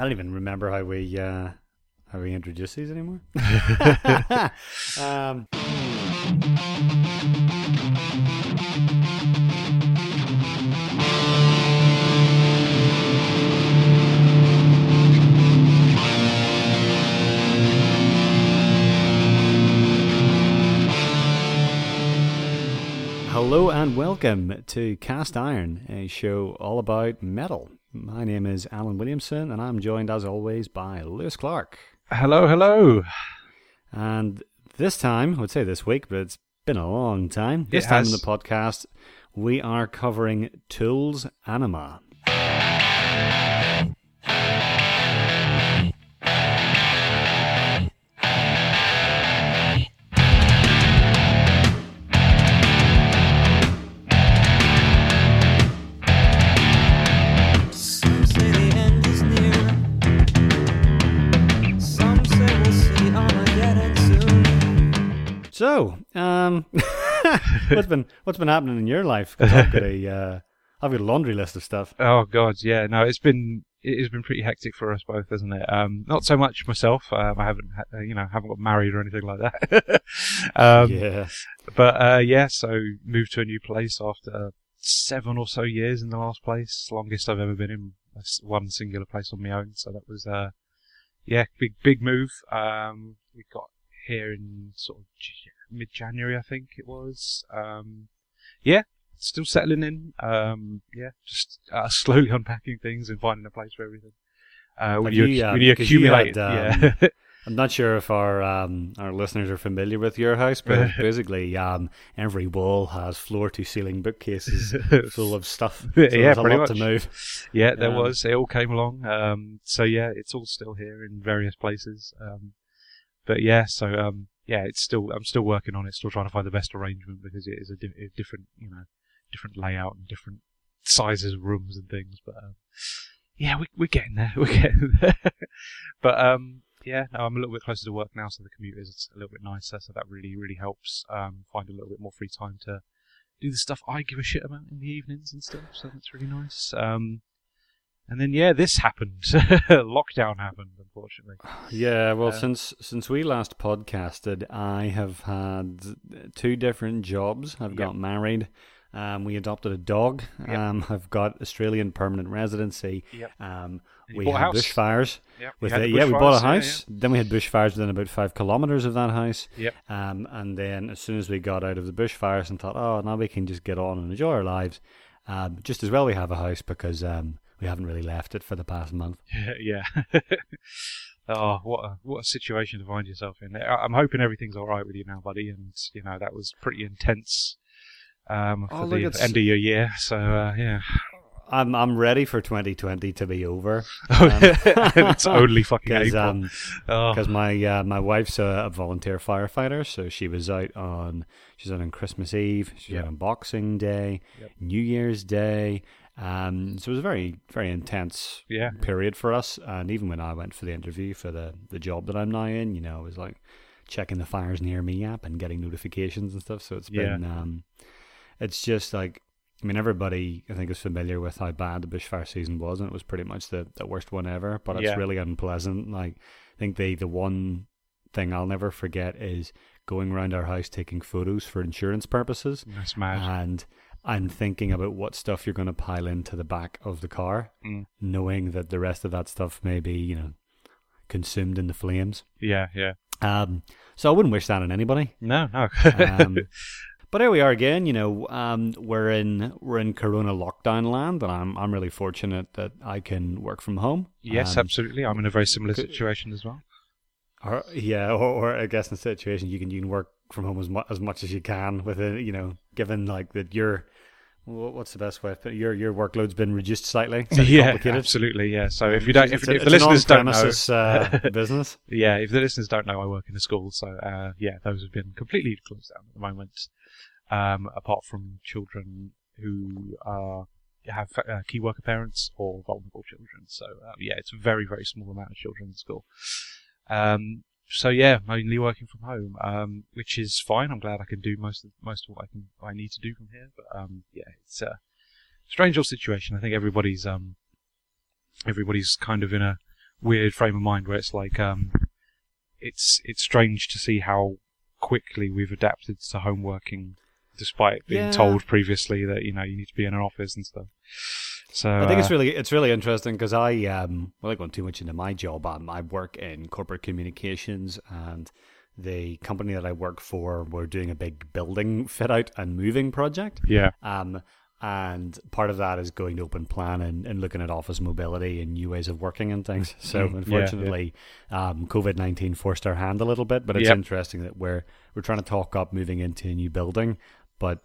I don't even remember how we uh, how we introduce these anymore. um, Hello and welcome to Cast Iron, a show all about metal. My name is Alan Williamson, and I'm joined as always by Lewis Clark. Hello, hello. And this time, I would say this week, but it's been a long time. This It time has. in the podcast, we are covering Tools Ænima. So, um, what's been what's been happening in your life? I've got a uh, I've got a laundry list of stuff. Oh God, yeah. No, it's been it has been pretty hectic for us both, hasn't it? Um, not so much myself. Um, I haven't, ha- uh, you know, haven't got married or anything like that. um, yeah, But uh, yeah, so moved to a new place after seven or so years in the last place, longest I've ever been in one singular place on my own. So that was, uh, yeah, big big move. Um, we got here in sort of mid January, I think it was. Um, yeah, still settling in. Um, yeah, just uh, slowly unpacking things and finding a place for everything. Uh, when you, you, um, when you accumulate, had, yeah. I'm not sure if our um, our listeners are familiar with your house, but basically, um, every wall has floor to ceiling bookcases full of stuff. So Yeah, there's a pretty lot to move. Yeah, there Um, was. It all came along. Um, so yeah, it's all still here in various places. But yeah, so um, yeah, it's still. I'm still working on it. Still trying to find the best arrangement because it is a, di- a different, you know, different layout and different sizes of rooms and things. But um, yeah, we, we're getting there. We're getting there. but um, yeah, no, I'm a little bit closer to work now, so the commute is a little bit nicer. So that really, really helps. Um, find a little bit more free time to do the stuff I give a shit about in the evenings and stuff. So that's really nice. Um, and then yeah, this happened. Lockdown happened, unfortunately. Yeah, well, Uh, since since we last podcasted, I have had two different jobs. I've got married. Um, we adopted a dog. Yep. Um, I've got Australian permanent residency. Yep. Um, we had house. bushfires. Yep. With had the yeah, we bought a bushfires, yeah, house. Then we had bushfires within about five kilometers of that house. Yep. Um, and then as soon as we got out of the bushfires and thought, oh, now we can just get on and enjoy our lives. Um, just as well we have a house because um, we haven't really left it for the past month. Yeah. yeah. oh, what a what a situation to find yourself in. I'm hoping everything's all right with you now, buddy. And you know that was pretty intense um, Oh, for look, the end of your year. So uh, yeah, I'm I'm ready for 2020 to be over. it's only fucking because April. um, oh, 'cause my uh, my wife's a, a volunteer firefighter, so she was out on she's out on Christmas Eve, she's out Yeah. on Boxing Day, Yep. New Year's Day. Um, so it was a very very intense yeah, period for us. And even when I went for the interview for the the job that I'm now in, you know, I was like checking the fires near me app and getting notifications and stuff. So it's been um, it's just like. I mean, everybody I think is familiar with how bad the bushfire season was, and it was pretty much the, the worst one ever. But it's Yeah. really unpleasant. Like, I think the the one thing I'll never forget is going around our house taking photos for insurance purposes, that's mad. and I'm thinking about what stuff you're going to pile into the back of the car, Mm. knowing that the rest of that stuff may be, you know, consumed in the flames. yeah, yeah. Um, so I wouldn't wish that on anybody. No, no. Um, but here we are again. You know, um, we're in we're in Corona lockdown land, and I'm I'm really fortunate that I can work from home. yes, Um, absolutely. I'm in a very similar situation as well. Or, yeah, or, or I guess in a situation you can you can work from home as much as much as you can within you know given like that your wha- what's the best way? But your your workload's been reduced slightly. Yeah, absolutely. Yeah. So if you don't, if, a- if the listeners don't know, uh, business. yeah, if the listeners don't know, I work in a school, so uh, yeah, those have been completely closed down at the moment. Um, apart from children who are have uh, key worker parents or vulnerable children. So uh, yeah, it's a very very small amount of children in school. Um, so yeah, mainly working from home, um, which is fine. I'm glad I can do most of most of what I can I need to do from here. But um, yeah, it's a strange old situation. I think everybody's um, everybody's kind of in a weird frame of mind where it's like um, it's it's strange to see how quickly we've adapted to home working, despite being Yeah. told previously that you know you need to be in an office and stuff. So I think it's uh, really it's really interesting because I um without going too much into my job, um, I work in corporate communications and the company that I work for we're doing a big building fit out and moving project. yeah Um and part of that is going to open plan and, and looking at office mobility and new ways of working and things. So Mhm. Yeah, unfortunately, um, COVID nineteen forced our hand a little bit, but it's Yep. interesting that we're we're trying to talk up moving into a new building, but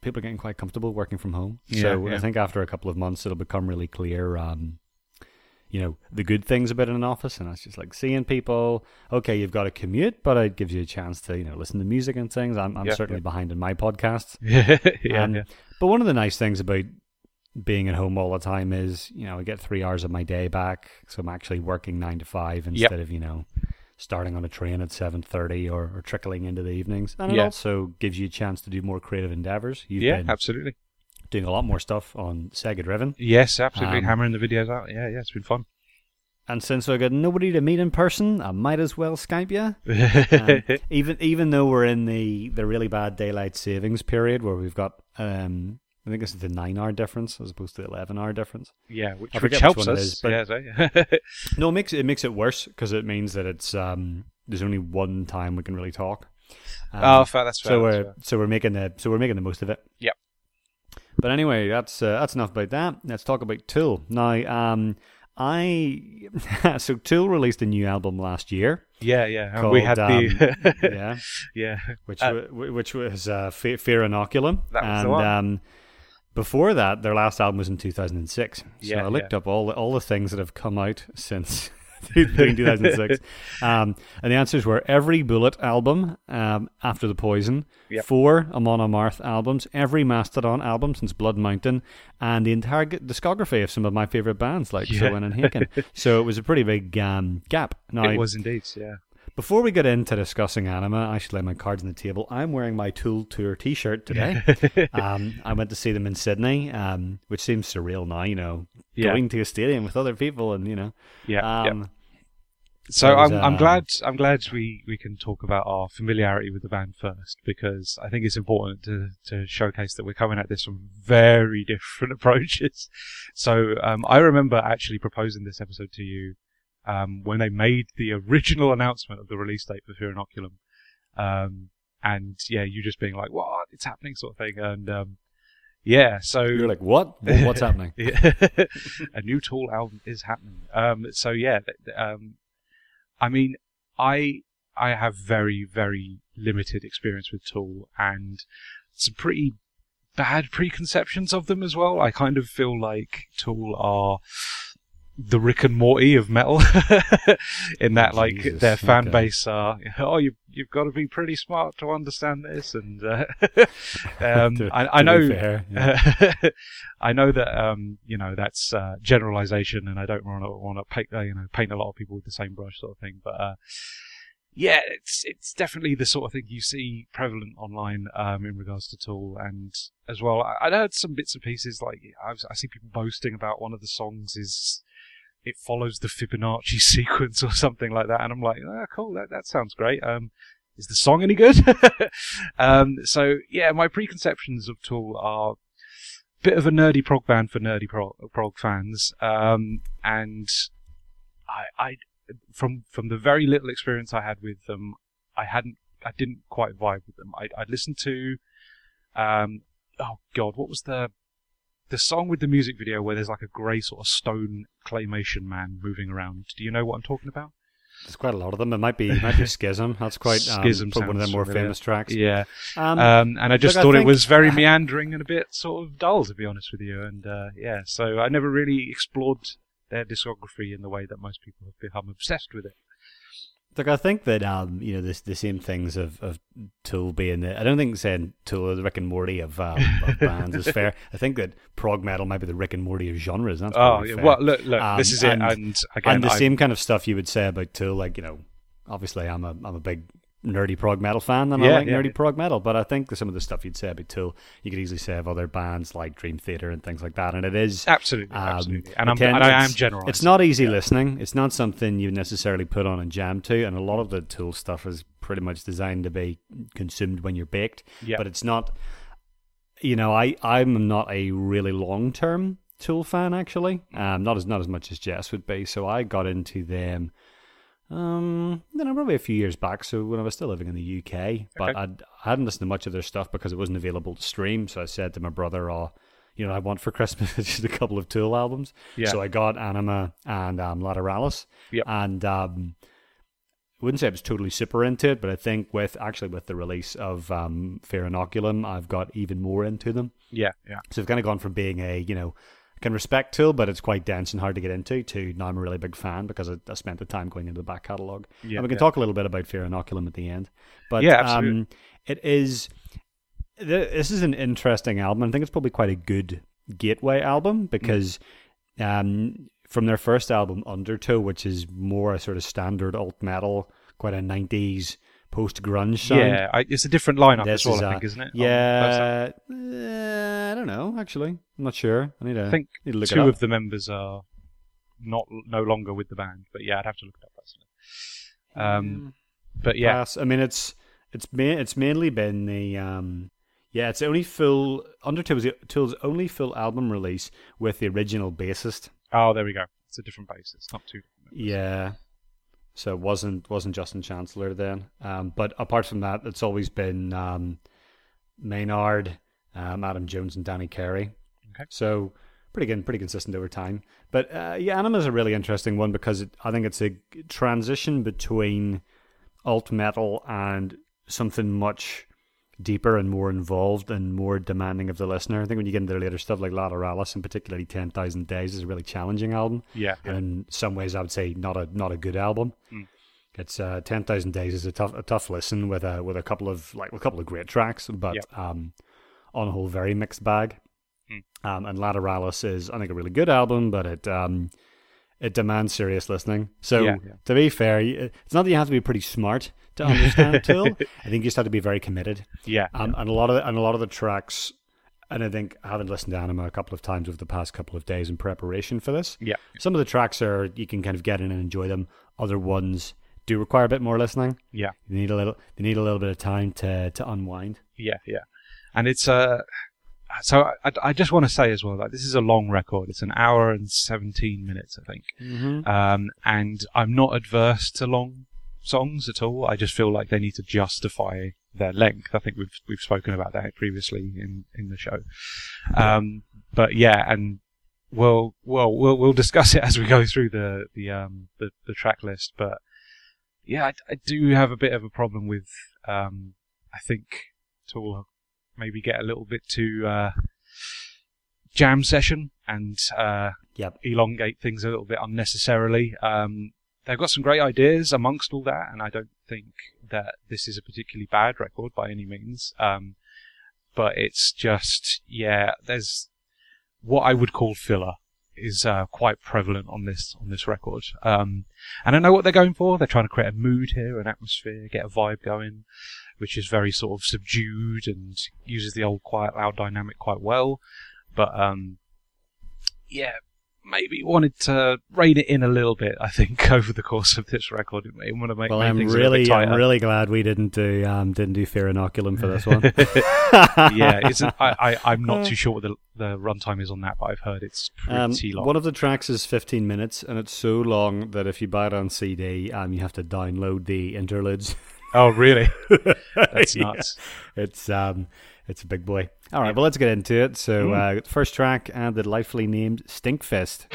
people are getting quite comfortable working from home. Yeah, so yeah. I think after a couple of months, it'll become really clear. Um, you know the good things about an office, and that's just like seeing people. Okay, you've got to commute, but it gives you a chance to you know listen to music and things. I'm, I'm Yeah, certainly behind in my podcasts. yeah Um, yeah. But one of the nice things about being at home all the time is, you know, I get three hours of my day back, so I'm actually working nine to five instead of you know starting on a train at seven thirty or, or trickling into the evenings. And it Yeah. also gives you a chance to do more creative endeavors. You've yeah been absolutely doing a lot more stuff on Sega Driven, yes absolutely Um, hammering the videos out yeah yeah it's been fun and since I've got nobody to meet in person, I might as well Skype you. Um, even even though we're in the, the really bad daylight savings period where we've got um I think this is the nine hour difference as opposed to the eleven hour difference. yeah which, which which helps one us is, but- yeah, so- No, it makes it makes it worse because it means that it's um there's only one time we can really talk. Um, oh fair, that's fair so that's we're fair. so we're making the so we're making the most of it. Yep. But anyway, that's uh, that's enough about that. Let's talk about Tool now. Um, I so Tool released a new album last year. yeah yeah and we called, had the Yeah, yeah which Uh, wa- which was uh, Fear Inoculum. That was and, the one. Um, before that, their last album was in 2006. So Yeah, I looked yeah. up all the, all the things that have come out since 2006. Um, and the answers were every Bullet album um, after the Poison, Yep. four Amon Amarth albums, every Mastodon album since Blood Mountain, and the entire discography of some of my favorite bands like Yeah. Sylvan and Haken. so it was a pretty big um, gap. Now, it was indeed yeah before we get into discussing Ænima, I should lay my cards on the table. I'm wearing my Tool Tour T-shirt today. um, I went to see them in Sydney, um, which seems surreal now. You know, Yeah. going to a stadium with other people, and you know, yeah, yeah. um, So was, I'm I'm uh, glad I'm glad we, we can talk about our familiarity with the band first because I think it's important to, to showcase that we're coming at this from very different approaches. So um, I remember actually proposing this episode to you um, when they made the original announcement of the release date for Fear Inoculum. Um, and yeah, you just being like, "What? It's happening," sort of thing. And um, yeah, so you're like, what? What- What's happening? a new Tool album is happening. Um, so yeah, um, I mean, I I have very very limited experience with Tool and some pretty bad preconceptions of them as well. I kind of feel like Tool are the Rick and Morty of metal, in that like Jesus, their fan okay. base are oh you you've got to be pretty smart to understand this and uh, um, To- I, I know fair, yeah. I know that um, you know that's uh, generalization, and I don't want to want to paint uh, you know paint a lot of people with the same brush, sort of thing. But uh, yeah, it's it's definitely the sort of thing you see prevalent online um, in regards to Tool, and as well, I, I'd heard some bits and pieces like I, was, I see people boasting about one of the songs is it follows the Fibonacci sequence or something like that, and I'm like, ah, cool, that that sounds great. Um, is the song any good? um, so yeah, my preconceptions of Tool are a bit of a nerdy prog band for nerdy prog, prog fans, um, and I, I, from from the very little experience I had with them, I hadn't, I didn't quite vibe with them. I, I listened to, um, oh god, what was the the song with the music video where there's like a grey sort of stone claymation man moving around? Do you know what I'm talking about? There's quite a lot of them. It might be it might be Schism. That's quite um, Schism one of their more familiar. famous tracks. Yeah, Um, um, and I just look, I thought it was very meandering and a bit sort of dull, to be honest with you. And uh, yeah, so I never really explored their discography in the way that most people have become obsessed with it. Look, I think that um, you know, this the same things of, of Tool being the. I don't think saying Tool is the Rick and Morty of, um, of bands is fair. I think that prog metal might be the Rick and Morty of genres. That's Oh, yeah, fair. well, look, look, Um, this is it. and- And again, and the I- same kind of stuff you would say about Tool, like you know, obviously I'm a I'm a big nerdy prog metal fan than Yeah, I like yeah, nerdy prog metal. But I think some of the stuff you'd say about Tool, you could easily say of other bands like Dream Theater and things like that. And it is Absolutely, um, absolutely. And, I'm, and I am it's- It's not easy listening. It's not something you necessarily put on and jam to. And a lot of the Tool stuff is pretty much designed to be consumed when you're baked. Yeah. But it's not. You know, I I'm not a really long term Tool fan actually. Um, not as not as much as Jess would be. So I got into them. Um, you know, probably a few years back. So when I was still living in the UK, but I'd, I hadn't listened to much of their stuff because it wasn't available to stream. So I said to my brother, "Oh, you know, I want for Christmas just a couple of Tool albums." Yeah. So I got Ænima and um, Lateralus. Yep. And um, I wouldn't say I was totally super into it, but I think with actually with the release of um, Fear Inoculum, I've got even more into them. Yeah, yeah. So I've kind of gone from being a, you know, can respect Tool, but it's quite dense and hard to get into, to now I'm a really big fan because I, I spent the time going into the back catalogue. Yeah, and we can yeah. talk a little bit about Fear Inoculum at the end. But Yeah, absolutely. um, it is, th- this is an interesting album. I think it's probably quite a good gateway album because um, from their first album, Undertow, which is more a sort of standard alt metal, quite a 90s post grunge sound. Yeah, I, it's a different lineup This as well, is, I think, isn't it? Yeah, uh, I don't know. Actually, I'm not sure. I need to. I think need to two of the members are not no longer with the band, but yeah, I'd have to look it up personally. Um, but yeah, Pass. I mean, it's it's ma- it's mainly been the um, yeah, it's the only full Tool's only full album release with the original bassist. oh, there we go. It's a different base. It's not two. Yeah. So it wasn't wasn't Justin Chancellor then. Um, but apart from that, it's always been um, Maynard, um, Adam Jones, and Danny Carey. Okay. So pretty good, pretty consistent over time. But uh, yeah, Ænima is a really interesting one because it, I think it's a transition between alt metal and something much deeper and more involved and more demanding of the listener. I think when you get into the later stuff like Lateralus and particularly Ten Thousand Days is a really challenging album Yeah, yeah. and in some ways I would say not a not a good album. Mm. It's uh, ten thousand days is a tough a tough listen with a with a couple of like a couple of great tracks, but Yep. um, on a whole very mixed bag. Mm. Um, and Lateralus is I think a really good album, but it um, it demands serious listening. So Yeah, yeah. to be fair, it's not that you have to be pretty smart to understand Tool. I think you just have to be very committed. yeah, Um, and a lot of and a lot of the tracks, and I think having listened to Ænima a couple of times over the past couple of days in preparation for this, yeah, some of the tracks are you can kind of get in and enjoy them. Other ones do require a bit more listening. yeah, They need a little. They need a little bit of time to to unwind. yeah, yeah. And it's uh so I, I just want to say as well that this is a long record. It's an hour and seventeen minutes, I think. Mm-hmm. Um, and I'm not adverse to long songs at all. I just feel like they need to justify their length. I think we've we've spoken about that previously in in the show. Um, but yeah, and we'll well we'll we'll discuss it as we go through the the um the, the track list. But yeah, I, I do have a bit of a problem with um I think Tool maybe get a little bit too uh, jam session and uh, Yep. elongate things a little bit unnecessarily. Um, they've got some great ideas amongst all that, and I don't think that this is a particularly bad record by any means. Um, but it's just, yeah, there's what I would call filler is uh, quite prevalent on this on this record. Um, and I know what they're going for. They're trying to create a mood here, an atmosphere, get a vibe going, which is very sort of subdued and uses the old quiet loud dynamic quite well. But um, yeah, maybe wanted to rein it in a little bit. I think over the course of this record, it may want to make, Well, make I'm things a little bit really, I'm really glad we didn't do um didn't do Fear Inoculum for this one. yeah, isn't I, I I'm not too sure what the the runtime is on that, but I've heard it's Um, pretty long. one of the tracks is 15 minutes, and it's so long that if you buy it on CD, um, you have to download the interludes. oh, really? That's Yeah. nuts. It's um, it's a big boy. All right, well, let's get into it. So, uh, first track, and the delightfully named Stinkfist.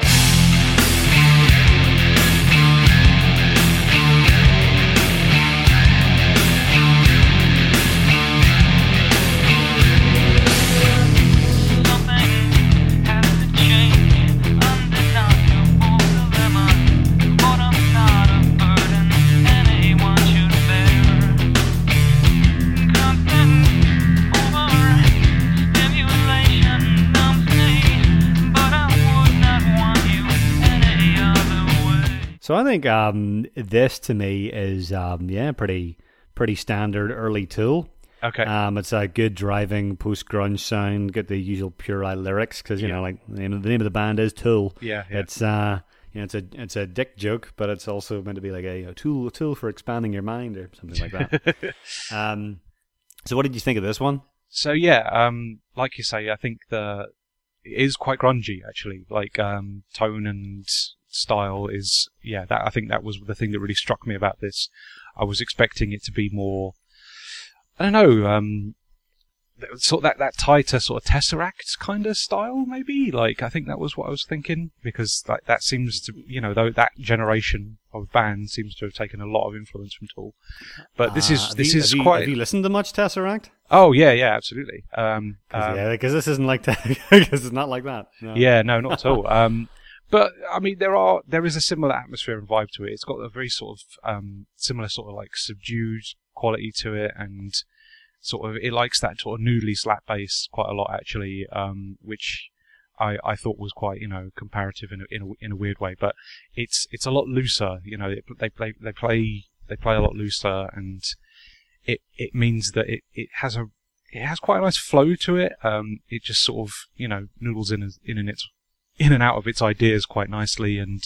So I think um, this to me is um, yeah pretty pretty standard early Tool. Okay. Um, it's a good driving post grunge sound. Get the usual puerile lyrics because you Yeah. know, like the name, of, the name of the band is Tool. yeah. Yeah. It's uh, you know, it's a it's a dick joke, but it's also meant to be like a, a tool a tool for expanding your mind or something like that. um, so what did you think of this one? So yeah, um, like you say, I think the it is quite grungy actually. Like um, tone and style is yeah. That I think that was the thing that really struck me about this. I was expecting it to be more. I don't know. Um, sort of that that tighter sort of Tesseract kind of style, maybe. Like I think that was what I was thinking because like that seems to you know though that generation of band seems to have taken a lot of influence from Tool. But this Uh, is this you- is have you, quite. Have you listened to much Tesseract? Oh yeah, yeah, absolutely. Um, Cause, um, yeah, because this isn't like because it's not like that. No. Yeah, no, not at all. Um, but I mean, there are there is a similar atmosphere and vibe to it. It's got a very sort of um, similar sort of like subdued quality to it, and sort of it likes that sort of noodly slap bass quite a lot actually, um, which I, I thought was quite you know comparative in a, in a in a weird way. But it's it's a lot looser. You know, it, they play they play they play a lot looser, and it it means that it, it has a it has quite a nice flow to it. Um, it just sort of you know noodles in in and its in and out of its ideas quite nicely, and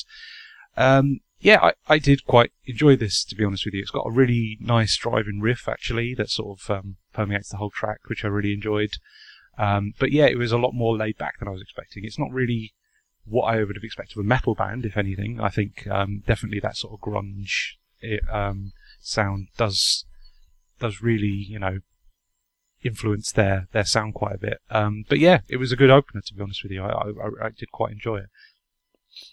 um, yeah, I, I did quite enjoy this to be honest with you. It's got a really nice driving riff actually that sort of um, permeates the whole track, which I really enjoyed. Um, but yeah, it was a lot more laid back than I was expecting. It's not really what I would have expected of a metal band, if anything. I think um, definitely that sort of grunge eh, um, sound does does really, you know, influence their their sound quite a bit. Um, but yeah, it was a good opener to be honest with you. I, I, I did quite enjoy it.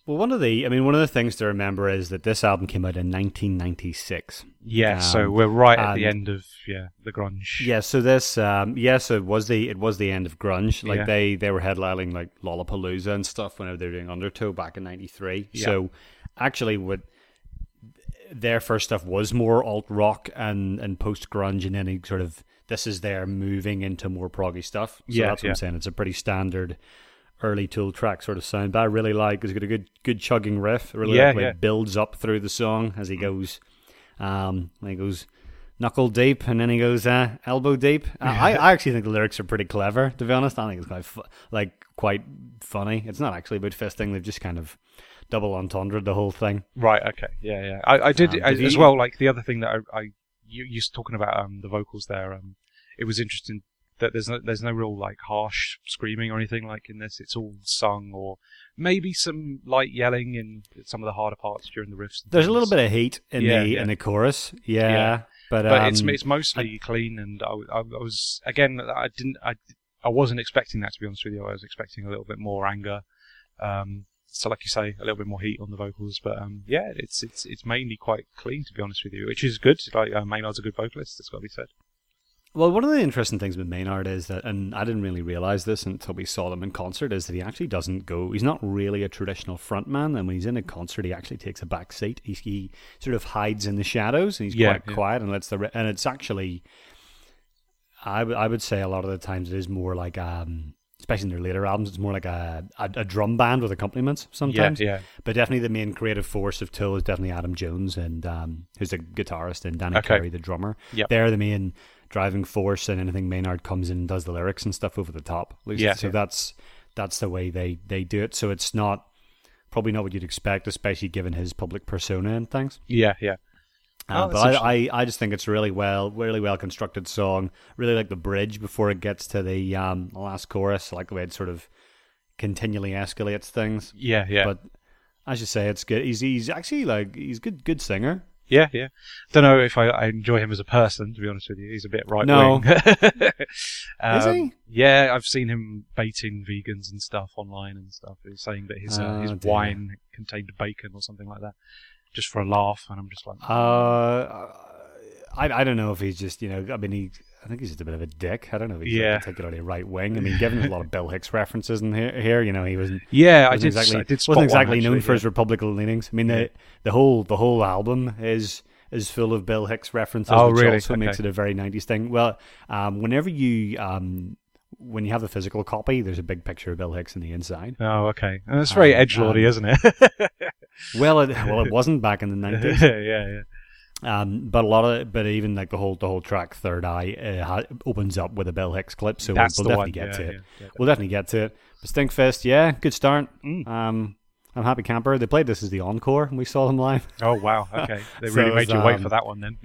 Well, one of the I mean, one of the things to remember is that this album came out in 1996. Yeah, so Um, we're right at the end of yeah the grunge. Yeah, so this, um, yes, it was the it was the end of grunge. Like Yeah. they they were headlining like Lollapalooza and stuff whenever they were doing Undertow back in '93. Yeah. So actually, what their first stuff was more alt rock and and post grunge, and any sort of this is their moving into more proggy stuff. So Yeah, that's what yeah. I'm saying. It's a pretty standard early Tool track sort of sound, but I really like. It's got a good good chugging riff. I really Yeah, like yeah. it builds up through the song as he goes. Um, he goes knuckle deep, and then he goes uh, elbow deep. Uh, I, I actually think the lyrics are pretty clever. To be honest, I think it's quite fu- like quite funny. It's not actually about fisting. They've just kind of double entendre the whole thing. Right. Okay. Yeah. Yeah. I, I did Um, as you- well. Like the other thing that I, I you you're talking about um the vocals there. Um, it was interesting that there's no there's no real like harsh screaming or anything like in this. It's all sung or maybe some light yelling in some of the harder parts during the riffs. There's a little bit of heat in Yeah, the yeah. in the chorus. Yeah, Yeah. but but um, it's it's mostly clean, and I, I, I was again I didn't I, I wasn't expecting that to be honest with you. I was expecting a little bit more anger. Um, so like you say, a little bit more heat on the vocals, but um, yeah, it's it's it's mainly quite clean to be honest with you, which is good. Like uh, Maynard's a good vocalist, it's got to be said. Well, one of the interesting things with Maynard is that, and I didn't really realize this until we saw them in concert, is that he actually doesn't go. He's not really a traditional frontman, and when he's in a concert, he actually takes a back seat. He, he sort of hides in the shadows, and he's Yeah, quite yeah. quiet, and lets the. And it's actually, I would I would say a lot of the times it is more like, um, especially in their later albums, it's more like a a, a drum band with accompaniments sometimes. Yeah, yeah, But definitely the main creative force of Tool is definitely Adam Jones and um, who's a guitarist and Danny Okay. Carey the drummer. Yep. They're the main driving force and anything Maynard comes in and does the lyrics and stuff over the top. Yeah, So yeah. that's that's the way they, they do it. So it's not probably not what you'd expect, especially given his public persona and things. yeah, yeah. Uh, Oh, but I, I, I just think it's really well, really well constructed song. Really like the bridge before it gets to the um, last chorus. Like the way it sort of continually escalates things. Yeah, yeah, But as you say, it's good. He's he's actually like he's good good singer. yeah, yeah. Don't know if I, I enjoy him as a person. To be honest with you, he's a bit right No. wing. Is he? Yeah, I've seen him baiting vegans and stuff online and stuff. He's saying that his uh, Oh, his dear. wine contained bacon or something like that, just for a laugh. And I'm just like, Uh, I I don't know if he's just you know I mean he I think he's just a bit of a dick. I don't know if he's Yeah. particularly right wing. I mean, given a lot of Bill Hicks references in here, here you know he wasn't yeah, I wasn't did. exactly I did wasn't exactly known for yeah. his Republican leanings. I mean the the whole the whole album is is full of Bill Hicks references, Oh, which really? also makes it a very '90s thing. Well, um, whenever you um, when you have the physical copy, there's a big picture of Bill Hicks in the inside. Oh, okay. And it's very Um, edge lordy, um, isn't it? Well, it, well, it wasn't back in the '90s. yeah, yeah. Um, but a lot of, but even like the whole the whole track Third Eye uh, ha- opens up with a Bill Hicks clip, so That's we'll, we'll definitely one. get yeah, to it. yeah, yeah, We'll definitely get to it. But Stinkfist, yeah, good start. Mm. Um, I'm happy camper. They played this as the encore, and we saw them live. Oh wow, okay. They So really made was, you wait um, for that one then.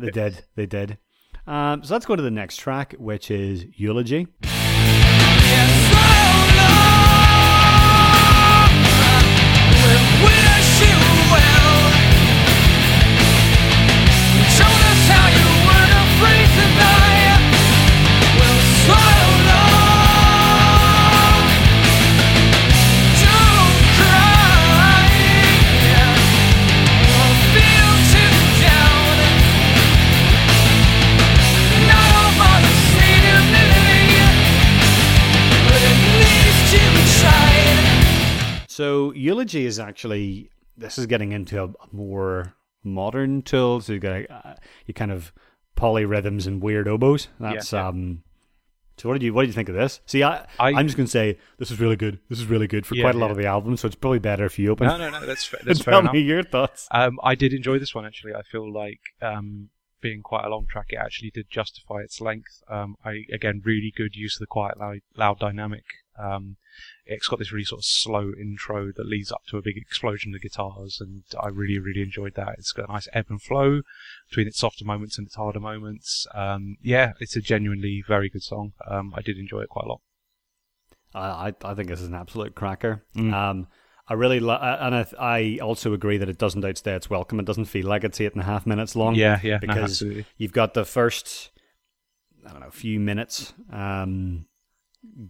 They did, they did. Um, so let's go to the next track, which is Eulogy. So Eulogy is actually this is getting into a, more modern Tool. So you got uh, you kind of polyrhythms and weird oboes. That's yeah. um. So what did you what did you think of this? See, I, I- am just gonna say this is really good. This is really good for Yeah, quite a lot yeah. of the album. So it's probably better if you open. no, no, no. That's that's fair tell enough. me your thoughts. Um, I did enjoy this one actually. I feel like um, being quite a long track, it actually did justify its length. Um, I again really good use of the quiet loud, loud dynamic. Um, it's got this really sort of slow intro that leads up to a big explosion of guitars, and I really really enjoyed that. It's got a nice ebb and flow between its softer moments and its harder moments. Um, yeah, it's a genuinely very good song. Um, I did enjoy it quite a lot. I I, think this is an absolute cracker. Mm. Um, I really li- uh, and I, I also agree that it doesn't outstay its welcome. It doesn't feel like it's eight and a half minutes long. Yeah, yeah, because absolutely. you've got the first I don't know a few minutes um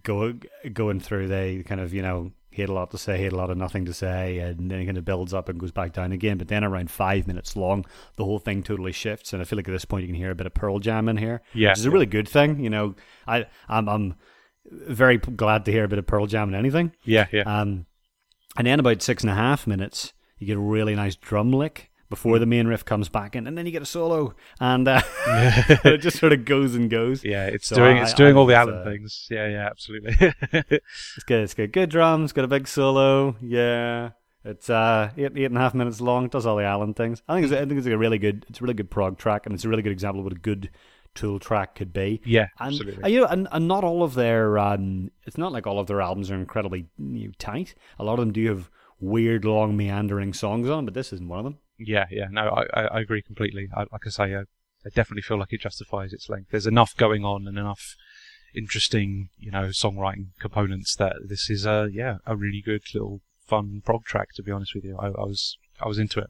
go going through they kind of you know he had a lot to say he had a lot of nothing to say and then it kind of builds up and goes back down again. But then around five minutes long the whole thing totally shifts. And I feel like at this point you can hear a bit of Pearl Jam in here Yeah, which is a really good thing you know. I I'm, I'm very glad to hear a bit of Pearl Jam in anything. Yeah, yeah. um, and then about six and a half minutes, you get a really nice drum lick before the main riff comes back in, and then you get a solo, and uh, it just sort of goes and goes. yeah, it's So doing I- it's doing I all the Alan uh, things. Yeah, yeah, absolutely. It's good. It's got good drums, got a big solo. Yeah, it's uh eight eight and a half minutes long. It does all the Alan things. I think it's I think it's a really good. It's a really good prog track, and it's a really good example of what a good Tool track could be. yeah, And, absolutely. you know, and, and not all of their um, it's not like all of their albums are incredibly you know, tight. A lot of them do have weird, long, meandering songs on, but this isn't one of them. Yeah, yeah, no, I, I, agree completely. I, like I say, I, I definitely feel like it justifies its length. There's enough going on and enough interesting, you know, songwriting components that this is a yeah a really good little fun prog track. To be honest with you, I, I was I was into it.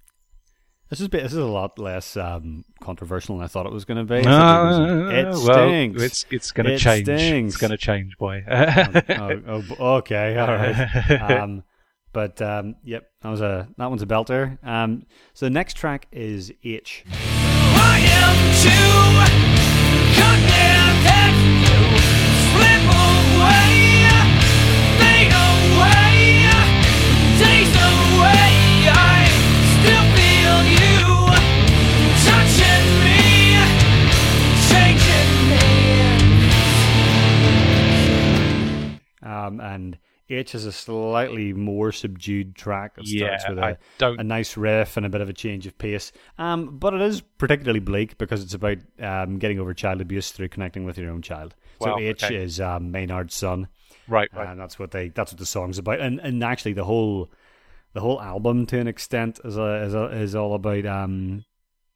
This is a bit, this is a lot less um, controversial than I thought it was going to be. Ah, it well, it's it's going to It change. stinks. It's going to change, boy. oh, oh, oh, okay, all right. Um, but um, yep, that was a that one's a belter. Um, so the next track is H. H is a slightly more subdued track. It yeah, starts with I a, don't. a nice riff and a bit of a change of pace. Um, but it is particularly bleak because it's about um, getting over child abuse through connecting with your own child. So H okay. is um, Maynard's son. right, right. and that's what they that's what the song's about and and actually the whole the whole album to an extent is a, is a, is all about um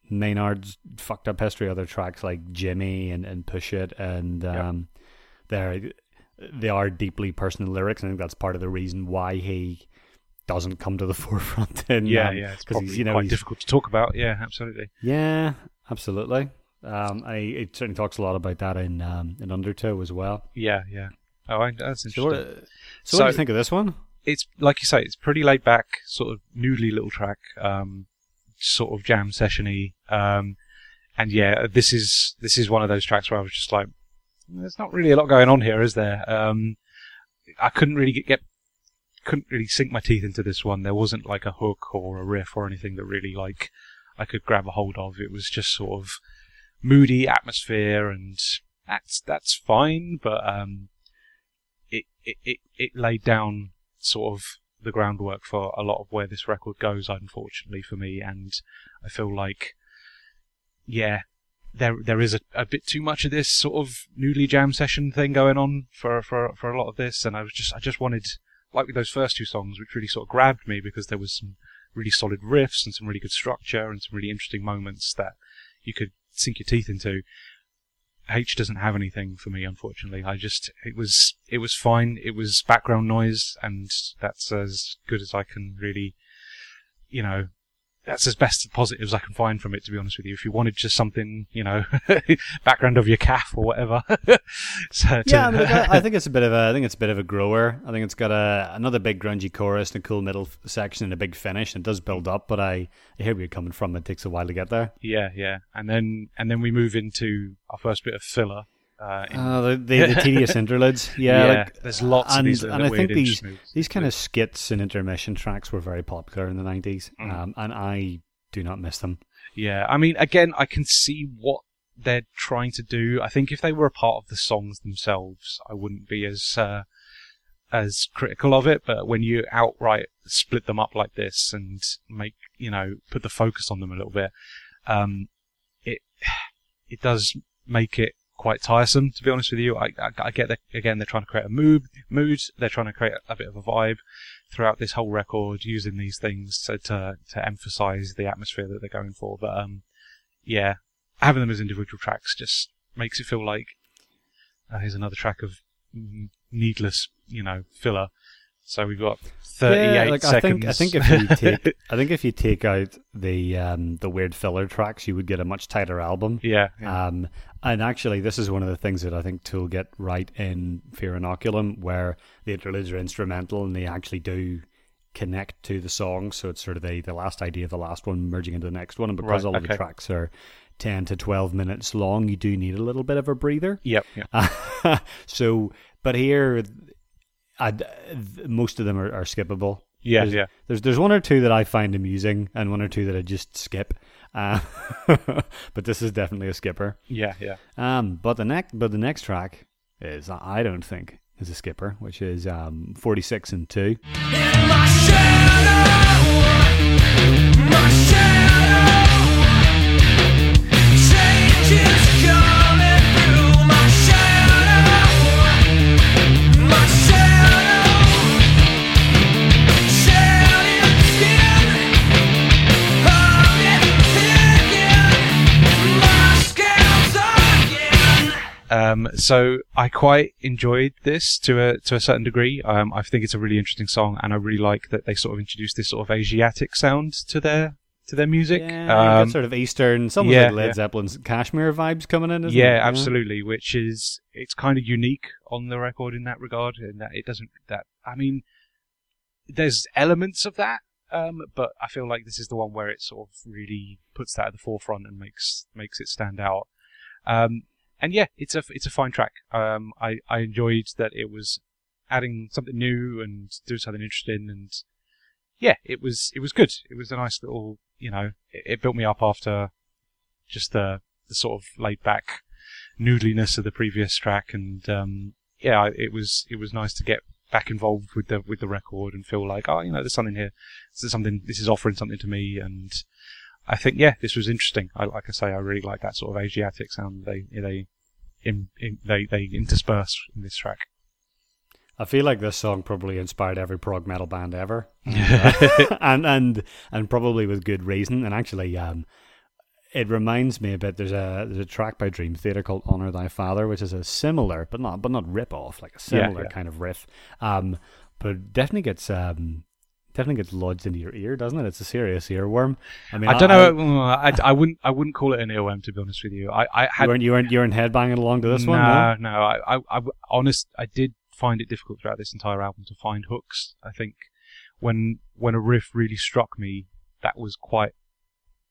Maynard's fucked up history other tracks like Jimmy and, and Pushit and um they're they are deeply personal lyrics and I think that's part of the reason why he doesn't come to the forefront in, yeah, um, yeah. It's 'cause probably he's, you know quite he's- difficult to talk about. Yeah, absolutely. yeah absolutely um I it certainly talks a lot about that in um in Undertow as well Yeah, yeah. Oh, I, that's interesting. so what, so, what do you think of this one it's like you say, it's pretty laid back, sort of noodly little track, um, sort of jam sessiony. Um, and yeah, this is this is one of those tracks where I was just like, there's not really a lot going on here, is there? Um, I couldn't really get, get couldn't really sink my teeth into this one. There wasn't like a hook or a riff or anything that really like I could grab a hold of. It was just sort of moody atmosphere, and that's that's fine, but um, it, it, it, it laid down sort of the groundwork for a lot of where this record goes, unfortunately for me. And I feel like yeah, there there is a, a bit too much of this sort of noodly jam session thing going on for for for a lot of this, and I was just I just wanted like with those first two songs, which really sort of grabbed me because there was some really solid riffs and some really good structure and some really interesting moments that you could sink your teeth into. H doesn't have anything for me, unfortunately. I just it was it was fine. It was background noise, and that's as good as I can really, you know, that's as best positive as I can find from it. To be honest with you, if you wanted just something, you know, background of your calf or whatever. so Yeah, I, mean, I think it's a bit of a. I think it's a bit of a grower. I think it's got a another big grungy chorus and a cool middle section and a big finish. And it does build up, but I, I hear where you're coming from. It takes a while to get there. yeah, yeah, and then and then we move into our first bit of filler. Uh, Uh, the, the, the tedious interludes. Yeah, like, there's lots and, of these and I think these these kind of skits and intermission tracks were very popular in the nineties, Mm. um, and I do not miss them. Yeah, I mean, again, I can see what they're trying to do. I think if they were a part of the songs themselves, I wouldn't be as uh, as critical of it. But when you outright split them up like this and make you know put the focus on them a little bit, um, it it does make it quite tiresome. To be honest with you, I, I, I get that again. They're trying to create a mood. Mood. They're trying to create a bit of a vibe throughout this whole record using these things to to, to emphasize the atmosphere that they're going for. But um, yeah, having them as individual tracks just makes it feel like uh, here's another track of needless, you know, filler. So we've got 38 yeah, like I seconds. think I think if you take I think if you take out the um, the weird filler tracks, you would get a much tighter album. yeah, yeah. Um, and actually, this is one of the things that I think Tool get right in Fear Inoculum, where the interludes are instrumental and they actually do connect to the song. So it's sort of the, the last idea of the last one merging into the next one. And because Right, all of the tracks are 10 to 12 minutes long, you do need a little bit of a breather. yep, yep. so, but here, I, most of them are, are skippable. Yeah, there's, yeah. There's there's one or two that I find amusing, and one or two that I just skip. Uh, but this is definitely a skipper. Yeah, yeah. Um, but the next but the next track is I don't think is a skipper, which is um 46 and two. In my shadow, my shadow, Um, so I quite enjoyed this to a to a certain degree. Um, I think it's a really interesting song, and I really like that they sort of introduced this sort of Asiatic sound to their to their music. Yeah, Um, sort of Eastern, some yeah, like Led yeah. Zeppelin's Kashmir vibes coming in. Isn't yeah, it? absolutely. Which is it's kind of unique on the record in that regard, in that it doesn't that I mean, there's elements of that, um, but I feel like this is the one where it sort of really puts that at the forefront and makes makes it stand out. Um, and yeah, it's a it's a fine track. Um, I I enjoyed that it was adding something new and doing something interesting, and yeah, it was it was good. It was a nice little you know it, it built me up after just the the sort of laid back noodliness of the previous track, and um, yeah, it was it was nice to get back involved with the with the record and feel like oh you know there's something here, this is something this is offering something to me, and I think yeah this was interesting. I like I say I really like that sort of Asiatic sound they they in, in, they they intersperse in this track. I feel like this song probably inspired every prog metal band ever, and and and probably with good reason. And actually, um, it reminds me a bit. There's a there's a track by Dream Theater called "Honor Thy Father," which is a similar, but not but not rip off, like a Yeah, similar yeah. kind of riff. Um, but definitely gets um definitely gets lodged into your ear, doesn't it? It's a serious earworm. I mean, I don't know. I, I wouldn't I wouldn't call it an earworm to be honest with you. I I you had weren't you weren't you weren't headbanging along to this no, one. No? no. I, I, I, honest, I did find it difficult throughout this entire album to find hooks. I think when when a riff really struck me, that was quite,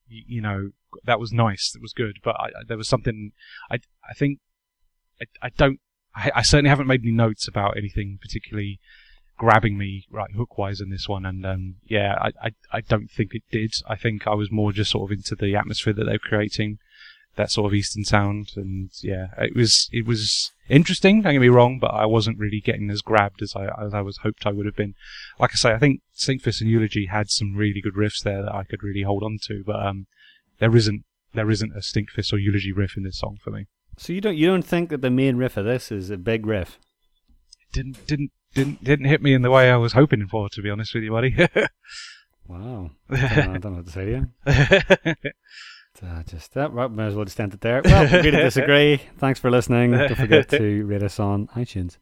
you know, that was nice. It was good, but I, I- there was something. I, I think, I, I don't. I, I certainly haven't made any notes about anything particularly grabbing me right hook wise in this one and um yeah I, I I don't think it did I think I was more just sort of into the atmosphere that they're creating that sort of eastern sound and yeah it was it was interesting don't get me wrong but I wasn't really getting as grabbed as I as I was hoped I would have been like I say I think Saint and Eulogy had some really good riffs there that I could really hold on to but um there isn't there isn't a Stinkfist or Eulogy riff in this song for me. So you don't you don't think that the main riff of this is a big riff? Didn't didn't didn't didn't hit me in the way I was hoping for. To be honest with you, buddy. Wow. I don't, know, I don't know what to say to you. Uh, just that, right, might as well just end it there. Well, agree to disagree. Thanks for listening. Don't forget to rate us on iTunes.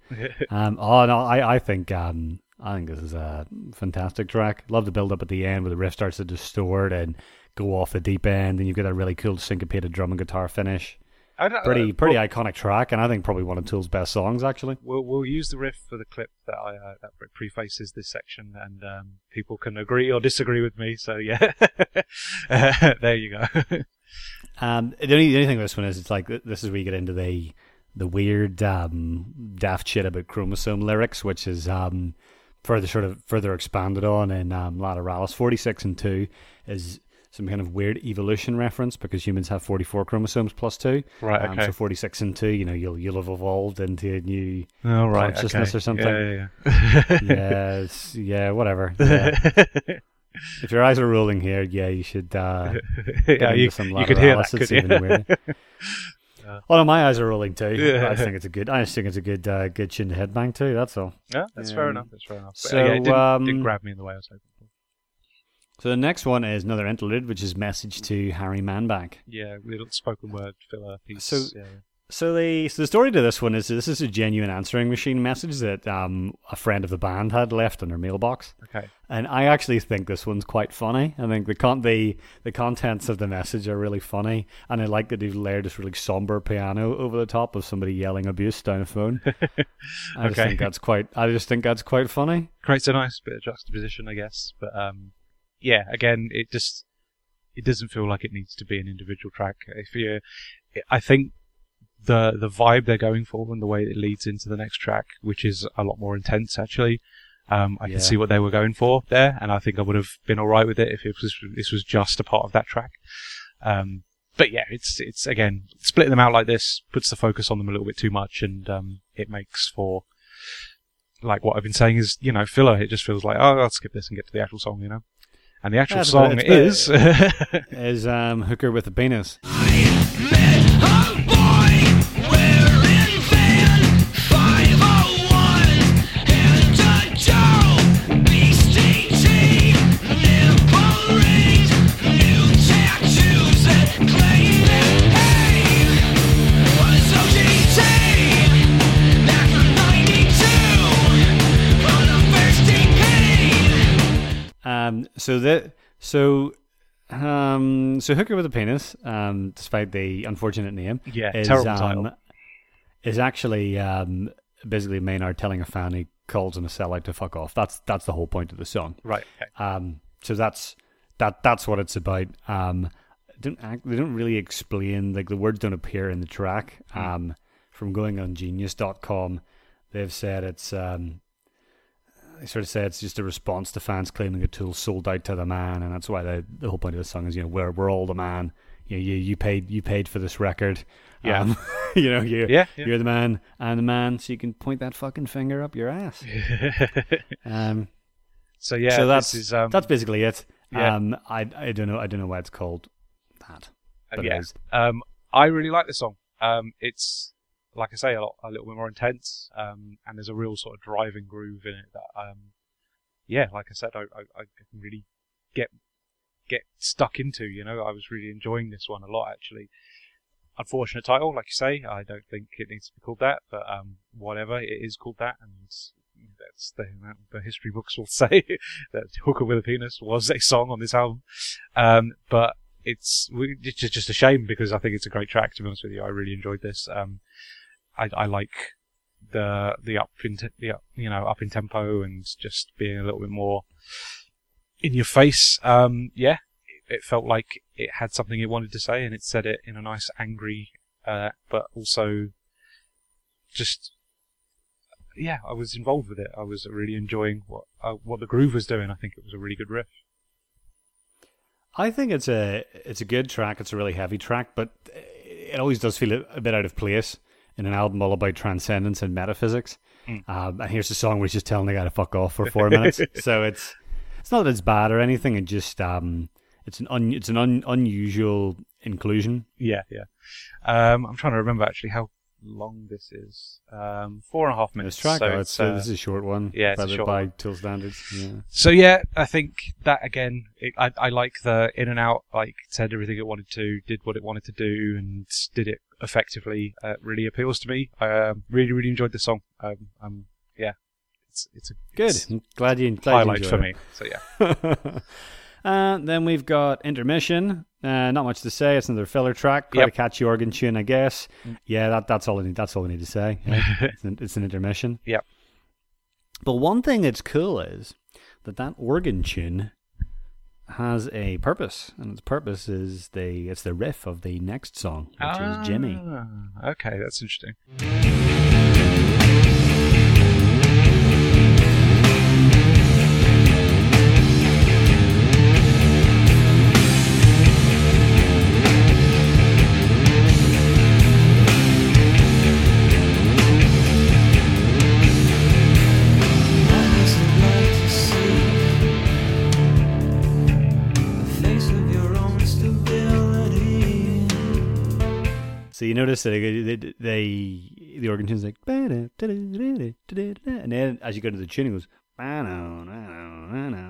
Um, oh no, I, I think um, I think this is a fantastic track. Love the build up at the end where the riff starts to distort and go off the deep end, and you've got a really cool syncopated drum and guitar finish. Pretty uh, pretty We'll, iconic track, and I think probably one of Tool's best songs actually. we'll, we'll use the riff for the clip that I uh, that prefaces this section, and um, people can agree or disagree with me. So yeah, Uh, there you go. Um, the only, the only thing with this one is it's like this is where you get into the the weird um, daft shit about chromosome lyrics, which is um, further sort of further expanded on in um, Lateralus. Forty six and two is some kind of weird evolution reference because humans have forty four chromosomes plus two. right. Um, Okay. so forty six and two, you know, you'll you'll have evolved into a new All right. consciousness okay. or something. Yeah, yeah, yeah, it's- yeah, whatever. yeah. Yeah. if your eyes are rolling here, yeah, you should. Uh, get yeah, into you, some you could hear that, Lateralus, could it's you? even weirder. Oh no, my eyes are rolling too. Yeah. I think it's a good. I just think it's a good, uh, good tune to headbang too. That's all. yeah, that's fair Um, enough. That's fair enough. But, so, yeah, it didn't, um, didn't grab me in the way I was hoping for. So the next one is another interlude, which is message to Harry Manback. Yeah, little spoken word filler piece. So- yeah. So the so the story to this one is this is a genuine answering machine message that um, a friend of the band had left in their mailbox, okay. and I actually think this one's quite funny. I think the con the the contents of the message are really funny, and I like that they've layered this really somber piano over the top of somebody yelling abuse down a phone. I just think that's quite. I just think that's quite funny. creates a nice bit of juxtaposition, I guess. But um, yeah, again, it just it doesn't feel like it needs to be an individual track. If you, I think the the vibe they're going for and the way it leads into the next track, which is a lot more intense, actually. Um, I Yeah. can see what they were going for there, and I think I would have been all right with it if it was this was just a part of that track. Um, but yeah, it's it's again splitting them out like this puts the focus on them a little bit too much, and um, it makes for like what I've been saying is, you know, filler. It just feels like, oh, I'll skip this and get to the actual song, you know. And the actual Yeah, it's song is Is um, hooker with a penis? So that so um, so hooker with a penis, um, despite the unfortunate name, yeah, is terrible um, title. is actually um, basically Maynard telling a fan he calls him a sellout to fuck off. That's that's the whole point of the song. Right. Okay. Um, so that's that that's what it's about. Um, don't act, they don't really explain like the words don't appear in the track. Hmm. Um, from going on Genius.com, they've said it's um, they sort of say it's just a response to fans claiming a tool sold out to the man, and that's why the the whole point of the song is you know we're we're all the man. You know, you you paid you paid for this record. Yeah. Um, you know you Yeah. yeah. you're the man I'm the man, so you can point that fucking finger up your ass. Um, so yeah, so that's this is um, that's basically it. yeah. Um, I I don't know I don't know why it's called that, uh, but it yeah. is. Um, I really like this song. Um, it's like I say, a, lot, a little bit more intense, um, and there's a real sort of driving groove in it that, um, yeah, like I said, I, I, I really get get stuck into. You know, I was really enjoying this one a lot actually. Unfortunate title, like you say, I don't think it needs to be called that, but um, whatever, it is called that, and that's the the history books will say that "Hooker with a Penis" was a song on this album. Um, but it's it's just a shame because I think it's a great track. To be honest with you, I really enjoyed this. Um, I, I like the the up in te- the up, you know up in tempo and just being a little bit more in your face. Um, yeah, it, it felt like it had something it wanted to say, and it said it in a nice angry, uh, but also just yeah, I was involved with it. I was really enjoying what uh, what the groove was doing. I think it was a really good riff. I think it's a it's a good track. It's a really heavy track, but it always does feel a, a bit out of place in an album all about transcendence and metaphysics. Mm. Um, and here's a song where he's just telling the guy to fuck off for four minutes. So it's it's not that it's bad or anything. It just um it's an un, it's an un, unusual inclusion. Yeah, yeah. Um, I'm trying to remember actually how long this is. Um, four and a half minutes. Track, so it's, uh, this is a short one. yeah, it's by, the- short by one. Tool standards. Yeah. So yeah, I think that again, it, I, I like the in and out. Like said everything it wanted to, did what it wanted to do, and did it effectively. Uh, really appeals to me. I um, really, really enjoyed the song. Um, um, yeah, it's it's a Good. it's glad you glad highlight you for enjoyed me. So yeah, it. uh, then we've got intermission. Uh, not much to say. It's another filler track. Quite Yep. a catchy organ tune, I guess. Mm. Yeah, that, that's all I need. That's all I need to say. Yeah, it's, an, it's an intermission. Yep. But one thing that's cool is that that organ tune has a purpose, and its purpose is the it's the riff of the next song, which is Jimmy. Ah, Okay, that's interesting. You notice that they, they, they the organ tune's like, and then as you go to the tune, it goes.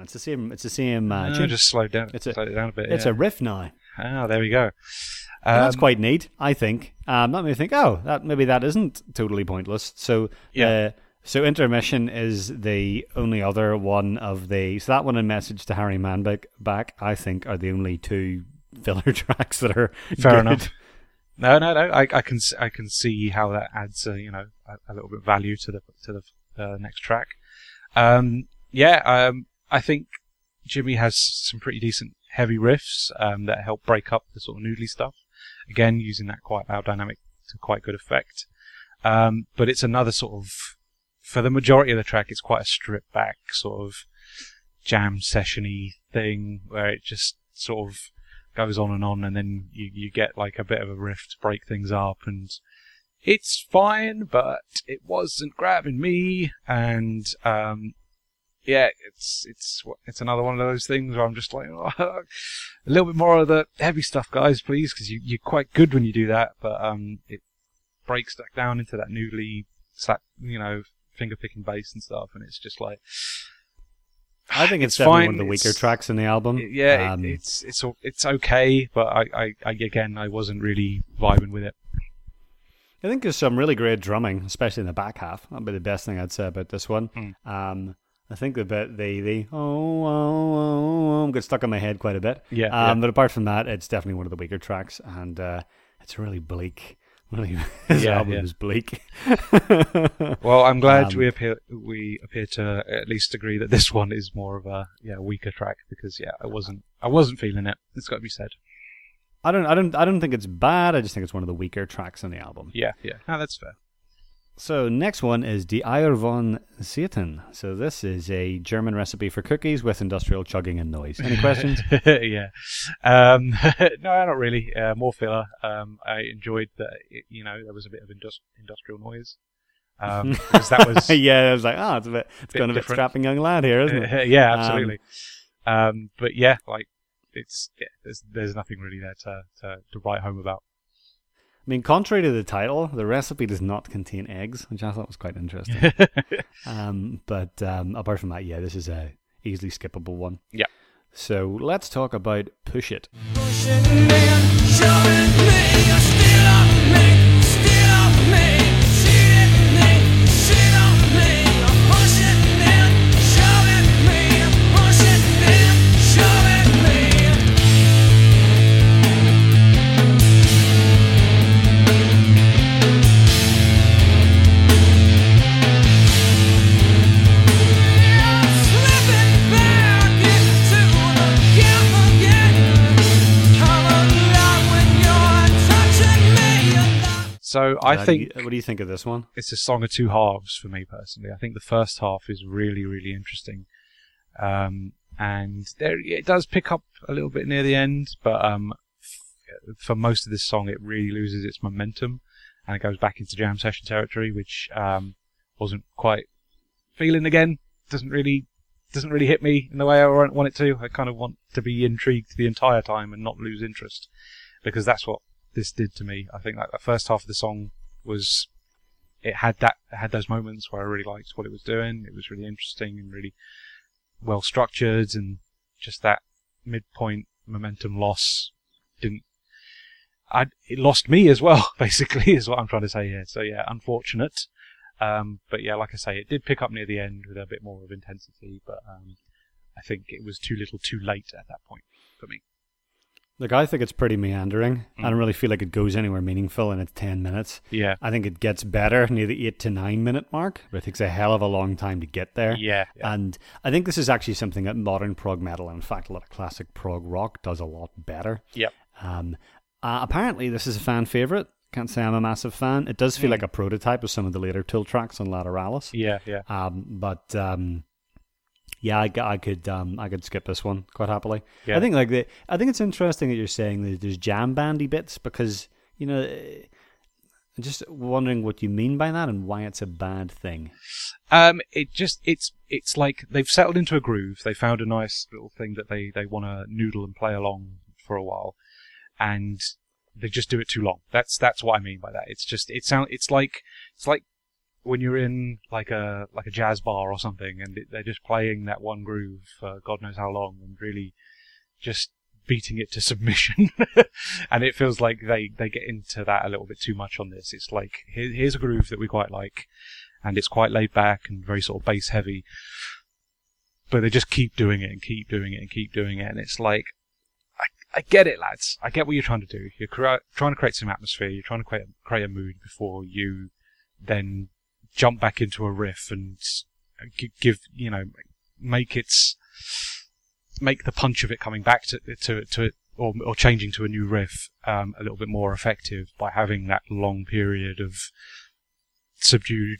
It's the same. It's the same uh, tune. just slowed down. It's a- slowed it down a bit. It's yeah. a riff now. ah, there we go. And that's Um, quite neat, I think. Um, that made me think, oh, that maybe that isn't totally pointless. So, Yeah. uh, so intermission is the only other one of the. So that one and message to Harry Manback back, I think, are the only two filler tracks that are Fair good. enough. No, no, no. I, I can I can see how that adds uh, you know a, a little bit of value to the to the uh, next track. Um, yeah, um, I think Jimmy has some pretty decent heavy riffs um, that help break up the sort of noodly stuff. Again, using that quite loud dynamic to quite good effect. Um, but it's another sort of for the majority of the track, it's quite a stripped back sort of jam sessiony thing where it just sort of goes on and on, and then you, you get like a bit of a riff to break things up, and it's fine, but it wasn't grabbing me, and um, yeah, it's it's it's another one of those things where I'm just like oh, a little bit more of the heavy stuff, guys, please, because you, you're quite good when you do that, but um, it breaks back down into that noodly, slap, you know, finger picking bass and stuff, and it's just like. I think it's, It's definitely fine, one of the weaker it's- tracks in the album. It- yeah, it- Um, it's it's it's okay, but I, I, I again I wasn't really vibing with it. I think there's some really great drumming, especially in the back half. That'd be the best thing I'd say about this one. Mm. Um, I think the bit the the oh oh oh, oh got stuck in my head quite a bit. Yeah, Um, yeah. but apart from that, it's definitely one of the weaker tracks, and uh, it's really bleak. Really, this Yeah, album yeah. is bleak. Well, I'm glad Um, we appear we appear to at least agree that this one is more of a yeah weaker track because yeah I wasn't I wasn't feeling it. It's got to be said. I don't, I don't, I don't think it's bad. I just think it's one of the weaker tracks on the album. Yeah, yeah. No, that's fair. So next one is Die Eier von Satan. So this is a German recipe for cookies with industrial chugging and noise. Any questions? yeah. Um, no, not really. Uh, more filler. Um, I enjoyed that. You know, there was a bit of indus- industrial noise. Um, that was yeah, I was like, oh, it's a bit, it's Bit going a bit strapping young lad here, isn't it? yeah, Um, absolutely. Um, but yeah, like it's yeah, there's there's nothing really there to to, to write home about. I mean, contrary to the title, the recipe does not contain eggs, which I thought was quite interesting. um, but um, apart from that, yeah, this is a easily skippable one. Yeah. So let's talk about Pushit. Pushing me and So I Uh, think you- what do you think of this one? it's a song of two halves for me personally. I think the first half is really, really interesting, um, and there it does pick up a little bit near the end, but um, f- for most of this song, it really loses its momentum, and it goes back into jam session territory, which um, wasn't quite feeling again. Doesn't really doesn't really hit me in the way I want want it to. I kind of want to be intrigued the entire time and not lose interest. because that's what this did to me. I think like the first half of the song was it had that had those moments where I really liked what it was doing. It was really interesting and really well structured, and just that midpoint momentum loss didn't. I it lost me as well. Basically, is what I'm trying to say here. So yeah, unfortunate. Um, but yeah, like I say, it did pick up near the end with a bit more of intensity, but um, I think it was too little, too late at that point for me. Look, I think it's pretty meandering. I Mm. don't really feel like it goes anywhere meaningful in its 10 minutes. Yeah, I think it gets better near the 8 to 9 minute mark, but it takes a hell of a long time to get there. yeah, yeah. And I think this is actually something that modern prog metal, and in fact, a lot of classic prog rock, does a lot better. Yep. Um, uh, apparently, this is a fan favorite. Can't say I'm a massive fan. It does feel Mm. like a prototype of some of the later Tool tracks on Lateralus. yeah, yeah. Um, but um, yeah, I, I could um, I could skip this one quite happily. Yeah. I think like the I think it's interesting that you're saying that there's jam bandy bits because you know. eh, I'm just wondering what you mean by that and why it's a bad thing. Um, it just it's it's like they've settled into a groove. They found a nice little thing that they they want to noodle and play along for a while, and they just do it too long. That's that's what I mean by that. It's just it sound it's like it's like when you're in like a like a jazz bar or something, and they're just playing that one groove for God knows how long, and really just beating it to submission. and it feels like they they get into that a little bit too much on this. It's like here, here's a groove that we quite like and it's quite laid back and very sort of bass heavy. But they just keep doing it and keep doing it and keep doing it, and it's like, I, I get it, lads. I get what you're trying to do. You're crea- trying to create some atmosphere. You're trying to create create a mood before you then jump back into a riff and uh, give you know make its make the punch of it coming back to to to it or or changing to a new riff um, a little bit more effective by having that long period of subdued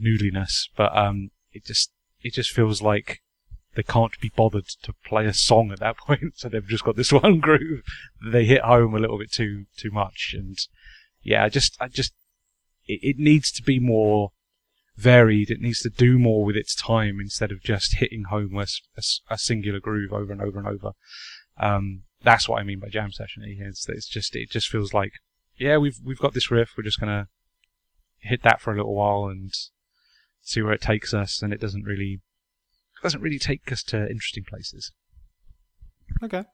noodliness, but um, it just it just feels like they can't be bothered to play a song at that point, so they've just got this one groove. They hit home a little bit too too much, and yeah, I just I just it, it needs to be more varied. It needs to do more with its time instead of just hitting home a singular groove over and over and over. Um, that's what I mean by jam session. It's, it's just it just feels like yeah, we've we've got this riff. We're just gonna hit that for a little while and see where it takes us, and it doesn't really doesn't really take us to interesting places. Okay.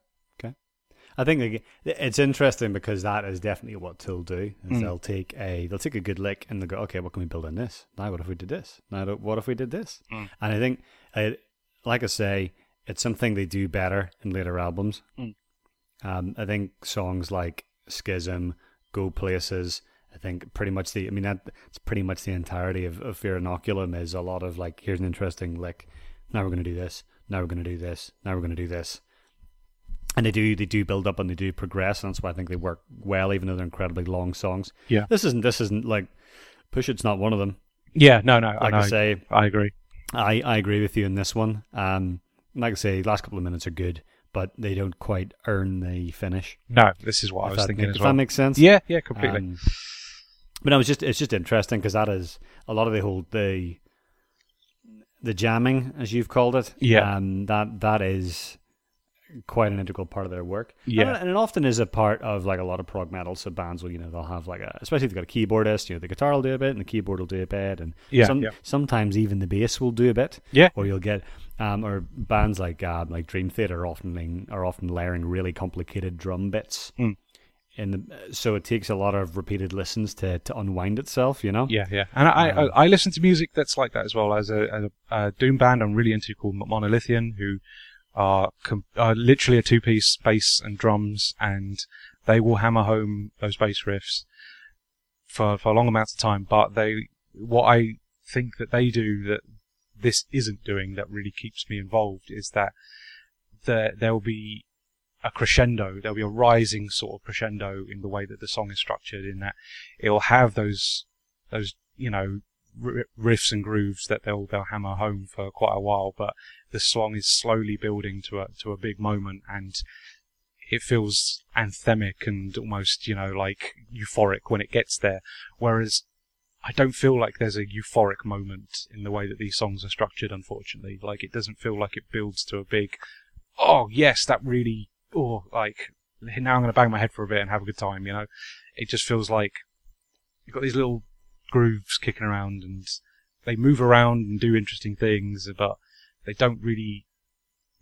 I think it's interesting because that is definitely what Tool do. Is Mm. They'll take a they'll take a good lick and they'll go, okay, what can we build on this? Now, what if we did this? Now, what if we did this? Mm. And I think, uh, like I say, it's something they do better in later albums. Mm. Um, I think songs like Schism, Go Places. I think pretty much the. I mean, that it's pretty much the entirety of, of Fear Inoculum is a lot of like, here's an interesting lick. Now we're going to do this. Now we're going to do this. Now we're going to do this and they do they do build up and they do progress, and that's why I think they work well, even though they're incredibly long songs. Yeah. this isn't this isn't like Pushit's not one of them. Yeah, no, no, Like I, I, say, I agree. I I agree with you in this one. Um, like I say, last couple of minutes are good, but they don't quite earn the finish. No, this is what I was thinking make- as if that makes sense. yeah, yeah, completely. Um, but no, was just it's just interesting because that is a lot of the whole the the jamming, as you've called it. Yeah. um, that that is quite an integral part of their work. Yeah. and, and it often is a part of like a lot of prog metal. So bands will you know they'll have like a especially if they've got a keyboardist, you know the guitar will do a bit and the keyboard will do a bit, and Yeah, some, yeah. sometimes even the bass will do a bit. Yeah. or you'll get um, or bands like uh, like Dream Theater are often are often layering really complicated drum bits. Mm. In the, so it takes a lot of repeated listens to, to unwind itself, you know. Yeah, yeah, and I, Um, I I listen to music that's like that as well. As a, as a, a doom band, I'm really into called Monolithian, who are com- are literally a two piece bass and drums, and they will hammer home those bass riffs for for long amounts of time. But they, what I think that they do that this isn't doing that really keeps me involved is that there there will be a crescendo. There'll be a rising sort of crescendo in the way that the song is structured. In that it'll have those those you know riffs and grooves that they'll they'll hammer home for quite a while, but the song is slowly building to a to a big moment, and it feels anthemic and almost you know like euphoric when it gets there. Whereas I don't feel like there's a euphoric moment in the way that these songs are structured. Unfortunately, like it doesn't feel like it builds to a big oh yes that really oh like now I'm going to bang my head for a bit and have a good time. You know, it just feels like you've got these little grooves kicking around and they move around and do interesting things, but they don't really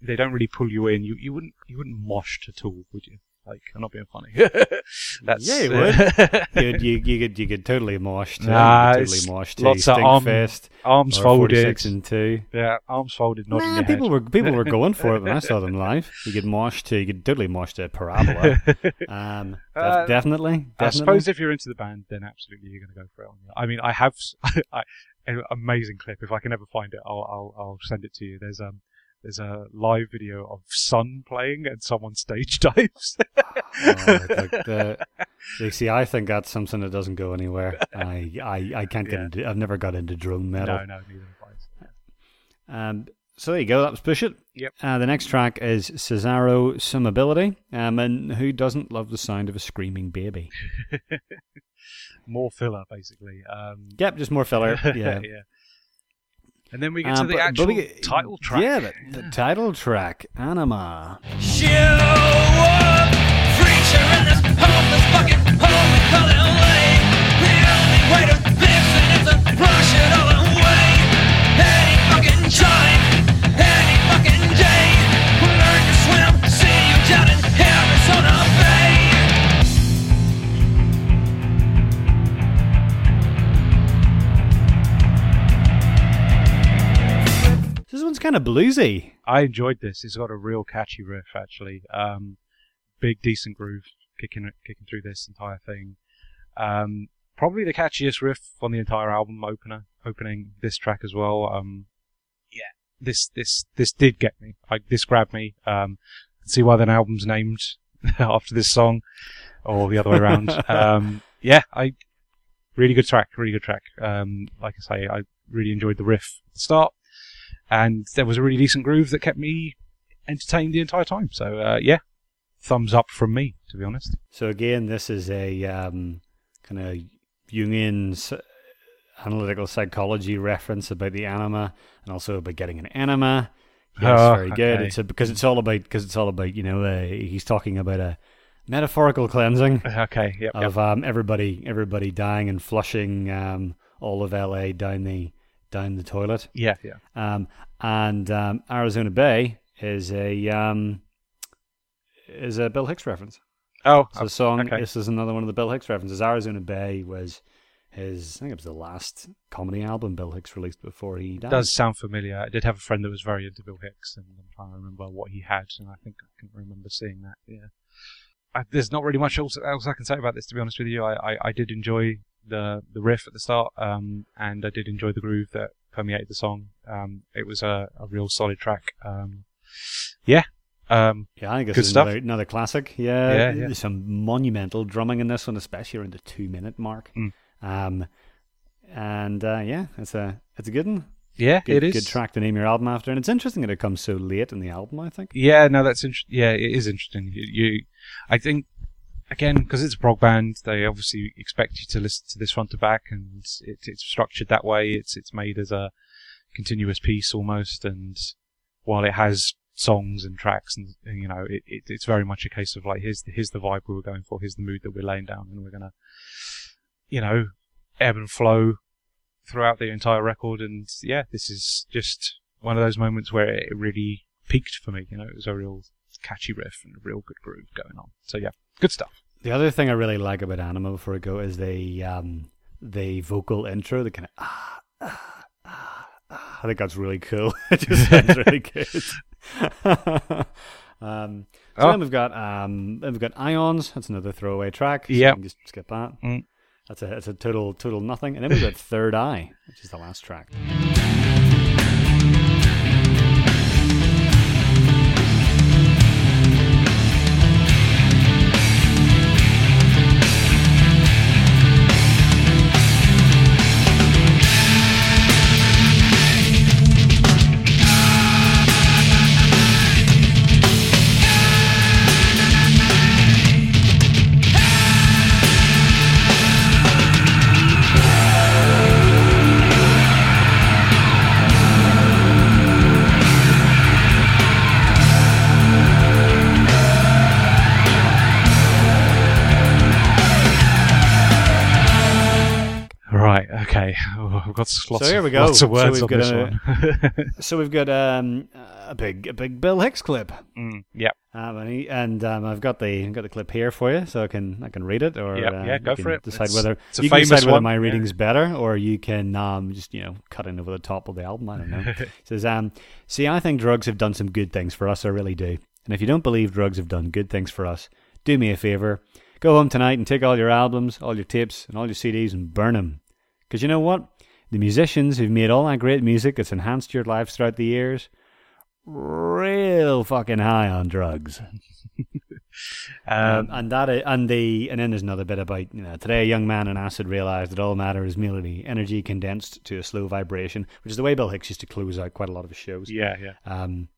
they don't really pull you in. You you wouldn't you wouldn't mosh at all, would you? Like I'm not being funny. That's Yeah, you would. You'd, you you could you could totally mosh to. Nah, you totally mosh to. lots of arm- Stinkfist arms folded. 46 and two. Yeah, arms folded, nodding Nah, people head. were people were going for it when I saw them live. You could mosh to. You could totally mosh to Parabola. Um, Uh, definitely, I suppose if you're into the band, then absolutely you're going to go for it. I mean, I have I, an amazing clip. If I can ever find it, I'll, I'll I'll send it to you. There's um there's a live video of Sunn playing and someone stage dives. Oh, the, the, you see, I think that's something that doesn't go anywhere. I, I, I can't get Yeah. into. I've never got into drone metal. no, no, neither have I. Um, so there you go. That was Pushit. Yep. Uh, the next track is Cesaro Summability. Um, and who doesn't love the sound of a screaming baby? More filler, basically. Um, Yep, just more filler. Yeah. yeah. And then we get Um, to the but- actual but we- title track. Yeah, the, the title track, Ænema. Show up, preacher in this hopeless fucking hole we call LA. The only way to fix it is to brush it all of bluesy. I enjoyed this. It's got a real catchy riff, actually. Um, big, decent groove kicking kicking through this entire thing. Um, probably the catchiest riff on the entire album opener, opening this track as well. Um, yeah, this this this did get me. Like this grabbed me. Um, see why the album's named after this song, or the other way around. um, yeah, I really good track, really good track. Um, like I say, I really enjoyed the riff at the start and there was a really decent groove that kept me entertained the entire time. So uh, yeah, thumbs up from me, to be honest. So again, this is a um, kind of Jungian analytical psychology reference about the anima, and also about getting an anima. Yes, Oh, very good. okay. It's a, because it's all about because it's all about you know uh, he's talking about a metaphorical cleansing Okay, yep, yep. of um, everybody everybody dying and flushing um, all of LA down the down the toilet. yeah, yeah. Um, and um, Arizona Bay is a um, is a Bill Hicks reference. Oh, It's a song. okay. This is another one of the Bill Hicks references. Arizona Bay was his. I think it was the last comedy album Bill Hicks released before he died. it does sound familiar. I did have a friend that was very into Bill Hicks, and I'm trying to remember what he had, and I think I can remember seeing that. Yeah. I, there's not really much else, else I can say about this, to be honest with you. I, I, I did enjoy the the riff at the start, um, and I did enjoy the groove that permeated the song. Um, it was a, a real solid track. Um, yeah. Um, Yeah, I think this Good is stuff. another, another classic. Yeah, Yeah, yeah. some monumental drumming in this one, especially around the two minute mark. Mm. Um, and uh, yeah, it's a it's a good one. yeah, Good, it is. good track to name your album after, and it's interesting that it comes so late in the album. I think. Yeah, no, that's inter- yeah, it is interesting. You, you I think again because it's a prog band, they obviously expect you to listen to this front to back, and it, it's structured that way. It's it's made as a continuous piece almost, and while it has songs and tracks, and, and, you know, it, it, it's very much a case of like here's the, here's the vibe we were going for, here's the mood that we're laying down, and we're gonna, you know, ebb and flow throughout the entire record. And yeah, this is just one of those moments where it really peaked for me. You know, it was a real catchy riff and a real good groove going on. So yeah, good stuff. The other thing I really like about Ænema before I go is the um, the vocal intro, the kind of ah, ah, ah, ah. I think that's really cool. it just sounds really good. um, so Oh. then we've got um, then we've got Ions. That's another throwaway track. So can just skip that. Mm. That's a that's a total total nothing. And then we've got Third Eye, which is the last track. Okay. Oh, I've got lots. So here we go. Lots of So words we've on got this a- one. So we've got um, a big a big Bill Hicks clip. mm, yep. Um, and he, and um, I've got the I've got the clip here for you, so I can I can read it, or Yep, uh, yeah, go for it. Decide It's- whether it's you can decide whether one, my yeah. reading's better, or you can um, just you know cut in over the top of the album. I don't know. It says um, see, I think drugs have done some good things for us. I really do. And if you don't believe drugs have done good things for us, do me a favor, go home tonight and take all your albums, all your tapes, and all your CDs and burn them. Because you know what? The musicians who've made all that great music that's enhanced your lives throughout the years, real fucking high on drugs. Um, Um, and that, and the, and then there's another bit about you know today a young man on acid realized that all matter is merely energy condensed to a slow vibration, which is the way Bill Hicks used to close out quite a lot of his shows. yeah. Yeah. Um,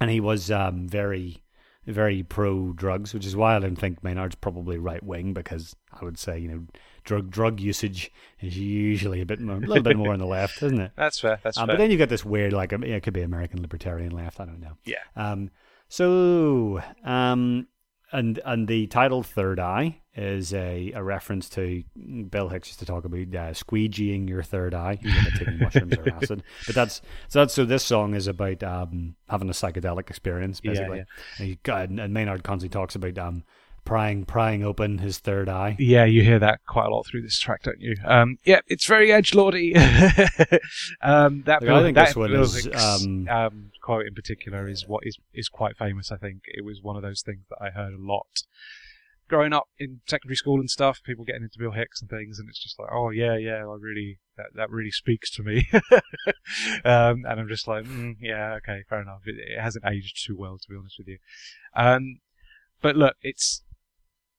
and he was um, very, very pro drugs, which is why I don't think Maynard's probably right wing because I would say you know drug drug usage is usually a bit more, a little bit more on the left, isn't it? That's fair. That's Um, fair. but then you get this weird, like um, it could be American libertarian left. I don't know. yeah. Um, so, um, and and the title "Third Eye" is a, a reference to Bill Hicks used to talk about uh, squeegeeing your third eye, taking mushrooms or acid. But that's so that's so this song is about um, having a psychedelic experience, basically. yeah. And, he and Maynard constantly talks about um, prying prying open his third eye. Yeah, you hear that quite a lot through this track, don't you? Um, yeah, it's very edge lordy. um, that Like, I Bill, think that this one is, Hicks, um, um, quote in particular is what is is quite famous. I think it was one of those things that I heard a lot growing up in secondary school and stuff. People getting into Bill Hicks and things, and it's just like, oh yeah, yeah, I really that that really speaks to me. um, and I'm just like, mm, yeah, okay, fair enough. It, it hasn't aged too well, to be honest with you. Um, but look, it's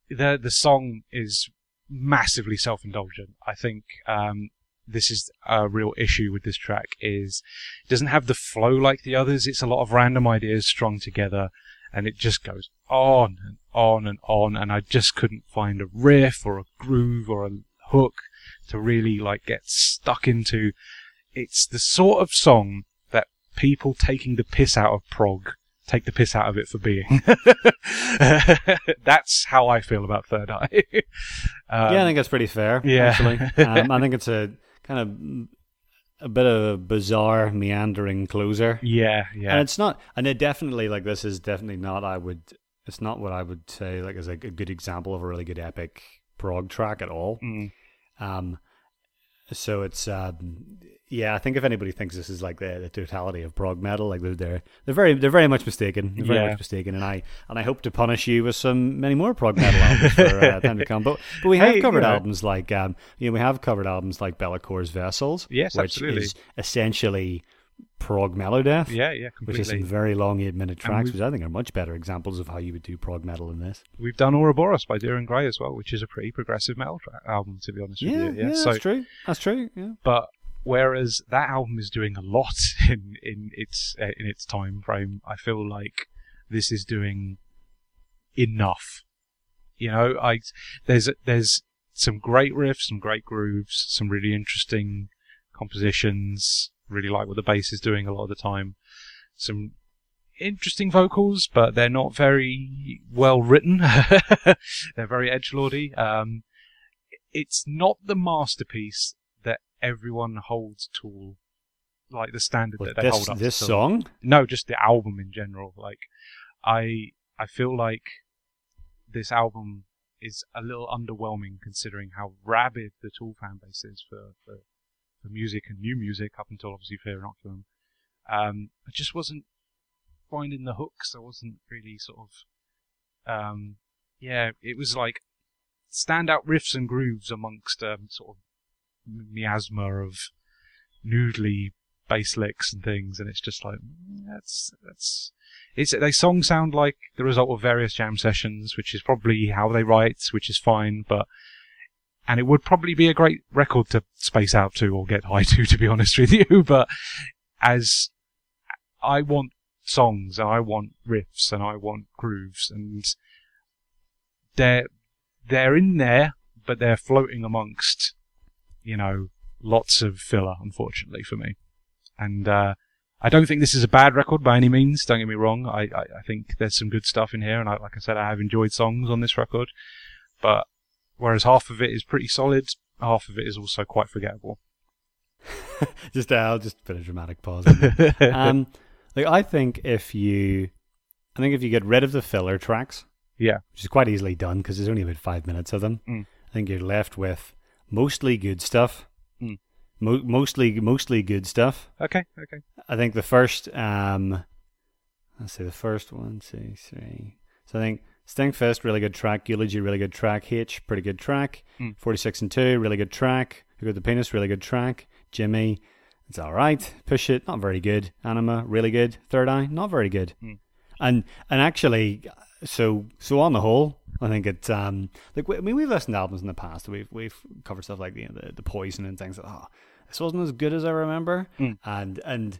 the the song is massively self indulgent. I think um, this is a real issue with this track. Is it doesn't have the flow like the others. It's a lot of random ideas strung together, and it just goes on and on and on. And I just couldn't find a riff or a groove or a hook to really like get stuck into. It's the sort of song that people taking the piss out of prog take the piss out of it for being. That's how I feel about Third Eye. um, yeah, I think that's pretty fair. yeah. actually, um, I think it's a kind of a bit of a bizarre, meandering closer. yeah, yeah, And it's not, and it definitely like this is definitely not. I would, it's not what I would say like is like a good example of a really good epic prog track at all. Mm. Um, so it's um, yeah. I think if anybody thinks this is like the, the totality of prog metal, like they're they're, they're very they're very much mistaken. They're very Yeah. much mistaken, and I and I hope to punish you with some many more prog metal albums for uh, time to come. But but we have Hey, covered know. albums like um, you know we have covered albums like Be'lakor's Vessels, Yes, which absolutely. is essentially prog melodeath yeah, yeah, completely. which is some very long eight minute tracks, which I think are much better examples of how you would do prog metal than this. We've done Ouroboros by Deering Gray as well, which is a pretty progressive metal album, to be honest Yeah, with you. yeah, so, that's true. That's true. Yeah. but whereas that album is doing a lot in in its uh, in its time frame, I feel like this is doing enough. You know, I there's there's some great riffs, some great grooves, some really interesting compositions. Really like what the bass is doing a lot of the time. Some interesting vocals, but they're not very well written. they're very edgelordy. Um, it's not the masterpiece that everyone holds Tool, like the standard But that they this hold up. this song, No, just the album in general. Like, I I feel like this album is a little underwhelming considering how rabid the Tool fan base is for for, for music and new music up until obviously Fear Inoculum. Um, I just wasn't finding the hooks. I wasn't really sort of, um, yeah, it was like standout riffs and grooves amongst um, sort of miasma of noodly bass licks and things, and it's just like that's that's it's they songs sound like the result of various jam sessions, which is probably how they write, which is fine, but and it would probably be a great record to space out to or get high to, to be honest with you. But as I want songs, and I want riffs, and I want grooves, and they're they're in there, but they're floating amongst, you know, lots of filler, unfortunately for me. And uh, I don't think this is a bad record by any means. Don't get me wrong. I, I, I think there's some good stuff in here, and I, like I said, I have enjoyed songs on this record. But whereas half of it is pretty solid, half of it is also quite forgettable. just uh, I'll just put a dramatic pause. um, like I think if you, I think if you get rid of the filler tracks, yeah, which is quite easily done because there's only about five minutes of them. Mm. I think you're left with mostly good stuff. Mm. Mo- mostly, mostly good stuff. okay, okay, I think the first, um, let's see, the first one, two, three. So I think Stinkfist, really good track. Eulogy, really good track. Hitch, pretty good track. Mm. 46 and 2, really good track. Who Got the Penis, really good track. Jimmy, it's all right. Pushit, not very good. Ænema, really good. Third Eye, not very good. Mm. And and actually, so so on the whole, I think it's um like I mean we've listened to albums in the past. We've we've covered stuff like you know, the the Poison and things. Like, oh, this wasn't as good as I remember, Mm. and and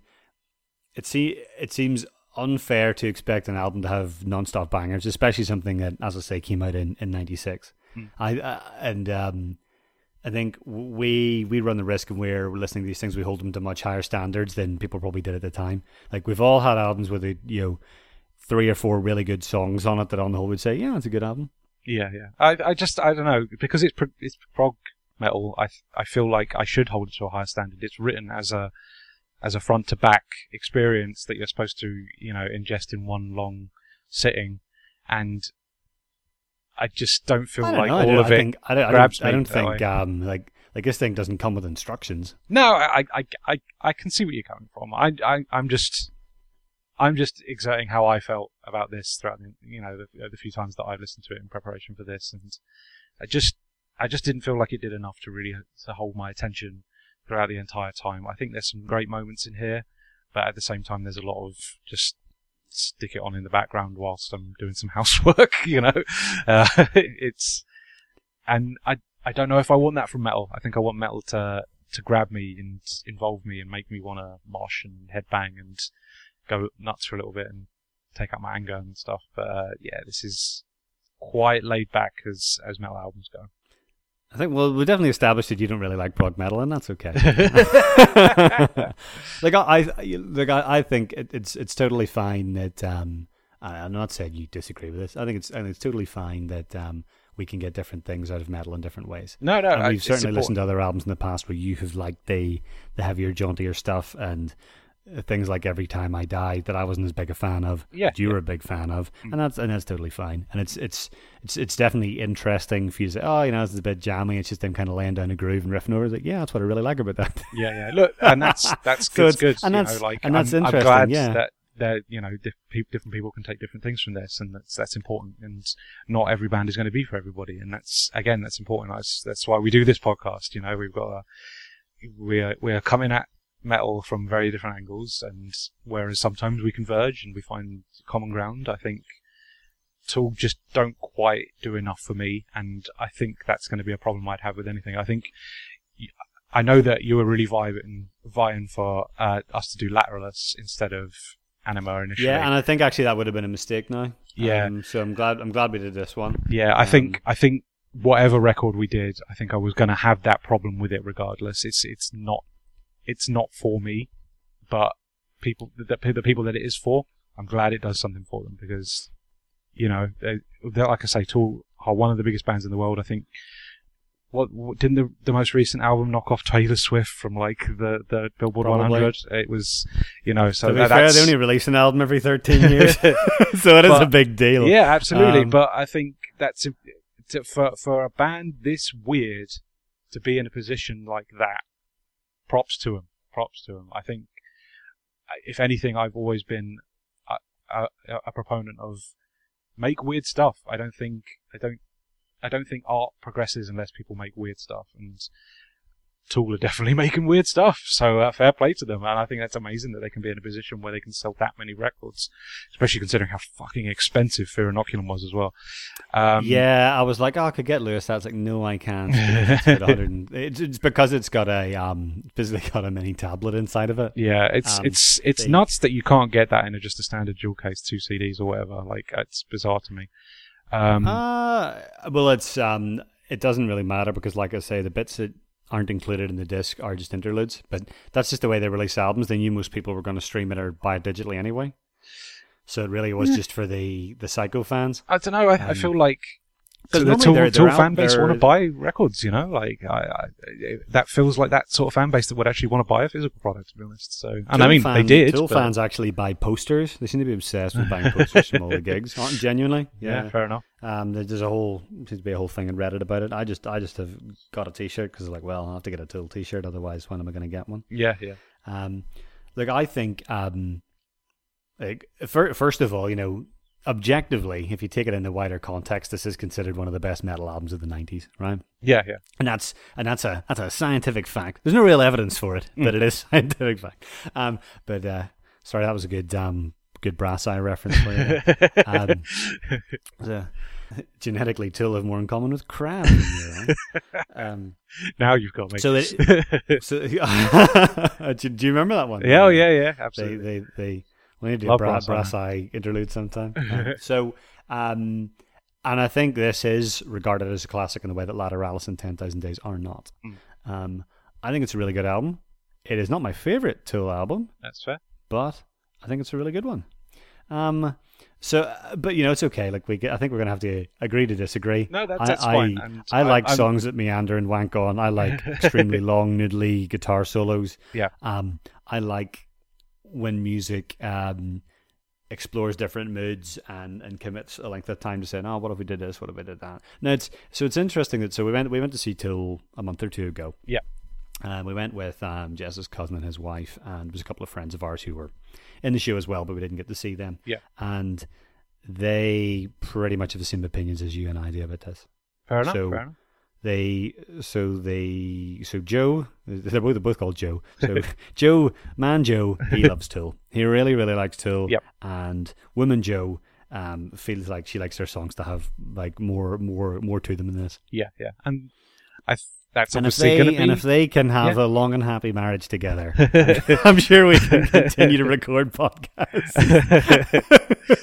it see it seems unfair to expect an album to have non-stop bangers, especially something that, as I say, came out in in '96. Mm. I uh, and um, I think we we run the risk when we're listening to these things, we hold them to much higher standards than people probably did at the time. Like we've all had albums with a, you know three or four really good songs on it that on the whole would say, yeah, it's a good album. yeah, yeah. I, I just, I don't know, because it's pro- it's prog metal. I, I feel like I should hold it to a higher standard. It's written as a, as a front to back experience that you're supposed to, you know, ingest in one long sitting, and I just don't feel I don't like know, all of I it. think, I don't, I grabs don't, I don't think um like like this thing doesn't come with instructions. No, I, I, I, I can see where you're coming from. I, I, I'm just, I'm just exerting how I felt about this throughout, the, you know, the, the few times that I've listened to it in preparation for this, and I just, I just didn't feel like it did enough to really to hold my attention throughout the entire time. I think there's some great moments in here, but at the same time, there's a lot of just stick it on in the background whilst I'm doing some housework. You know, uh, it's, and I, I don't know if I want that from metal. I think I want metal to to grab me and involve me and make me want to mosh and headbang and go nuts for a little bit and take out my anger and stuff. But uh, yeah, this is quite laid back as as metal albums go. I think well, we definitely established that you don't really like prog metal, and that's okay. like I, I like I, I think it, it's it's totally fine that um, I- I'm not saying you disagree with this. I think it's I think it's totally fine that um, we can get different things out of metal in different ways. No, no, and we've certainly listened to other albums in the past where you have liked the the heavier, jauntier stuff and things like Every Time I Die that I wasn't as big a fan of. Yeah, that you were a big fan of, Mm. and that's and that's totally fine. And it's it's it's it's definitely interesting for you to say, oh, you know, this is a bit jammy. It's just them kind of laying down a groove and riffing over. It's like, yeah, that's what I really like about that. Yeah, yeah. Look, and that's that's So good. it's- good. and that's- know, like and that's I'm, I'm interesting, glad yeah. that that you know different people can take different things from this, and that's that's important. And not every band is going to be for everybody, and that's again that's important. That's that's why we do this podcast. You know, we've got a, we are we are coming at metal from very different angles, and whereas sometimes we converge and we find common ground, I think. Tool just don't quite do enough for me, and I think that's going to be a problem I'd have with anything. I think I know that you were really vying, vying for uh, us to do Lateralus instead of Ænima initially. Yeah, and I think actually that would have been a mistake now. Yeah. Um, so I'm glad I'm glad we did this one. Yeah, I Um, think I think whatever record we did, I think I was going to have that problem with it regardless. It's it's not it's not for me, but people the, the people that it is for, I'm glad it does something for them because you know they, they're like I say, Tool are one of the biggest bands in the world. I think. What, what didn't the, the most recent album knock off Taylor Swift from like the, the Billboard Probably. 100? It was, you know, so to be that, fair, they only release an album every 13 years, so it is But- a big deal. Yeah, absolutely. Um, but I think that's a, to, for for a band this weird to be in a position like that. Props to them. Props to them. I think, uh, if anything, I've always been a, a, a proponent of make weird stuff. I don't think I don't I don't think art progresses unless people make weird stuff and. Tool are definitely making weird stuff, so uh, fair play to them. And I think that's amazing that they can be in a position where they can sell that many records, especially considering how fucking expensive Fear Inoculum was as well. Um, yeah, I was like, oh, I could get Lewis. I was like, no, I can't. It's, and- it's, because it's got a um, basically got a mini tablet inside of it. yeah, it's Um, it's it's they- nuts that you can't get that in a, just a standard dual case, two CDs or whatever. Like it's bizarre to me. Um, Uh, well, it's um, it doesn't really matter because, like I say, the bits that aren't included in the disc are just interludes. But that's just the way they release albums. They knew most people were going to stream it or buy it digitally anyway. So it really was just for the the psycho fans. I don't know. I, I um, feel like So the Tool, they're- Tool they're fan base want to buy records, you know, like I, I, that feels like that sort of fan base that would actually want to buy a physical product, to be honest. So, and I mean, fan- they did. Tool but- fans actually buy posters. They seem to be obsessed with buying posters from all the gigs. Aren't genuinely? yeah, fair enough. Um, there's a whole seems to be a whole thing in Reddit about it. I just I just have got a T-shirt because like, well, I have to get a Tool T-shirt, otherwise, when am I going to get one? Yeah, yeah, Um, like I think, um, like first of all, you know, objectively, if you take it in the wider context, this is considered one of the best metal albums of the '90s, right? yeah, yeah. and that's and that's a that's a scientific fact. There's no real evidence for it, but it is scientific fact. Um, but uh, sorry, that was a good um good brass eye reference for you. um, so, genetically, Tool have more in common with crab. You, right? um, now you've got me. so it, so do, you remember that one? yeah, oh, yeah, yeah, They absolutely. they they we need to do a Love bra- brass eye. interlude sometime. Um, so. Um, and I think this is regarded as a classic in the way that Lateralus and 10,000 Days are not. Mm. Um, I think it's a really good album. It is not my favorite Tool album, That's fair. but I think it's a really good one. Um, so, uh, but you know, it's okay. Like we, get, I think we're gonna have to agree to disagree. No, that's, I, that's I, fine. And I like I'm- songs that meander and wank on. I like extremely long, noodly guitar solos. Yeah. Um, I like when music um explores different moods and and commits a length of time to saying, "Oh, what if we did this? What if we did that?" Now it's so it's interesting that so we went we went to see Tool a month or two ago. Yeah. Um, we went with um, Jess's cousin and his wife, and there was a couple of friends of ours who were in the show as well, but we didn't get to see them. Yeah. And they pretty much have the same opinions as you and I do about this. Fair enough. So- fair enough. They so they so Joe they're both, they're both called Joe. So Joe man Joe he loves Tool. He really really likes Tool. Yep. And woman Joe um feels like she likes their songs to have like more more more to them than this. Yeah, yeah. And I th- that's And if obviously they going to be. and if they can have Yeah. a long and happy marriage together, I'm sure we can continue to record podcasts.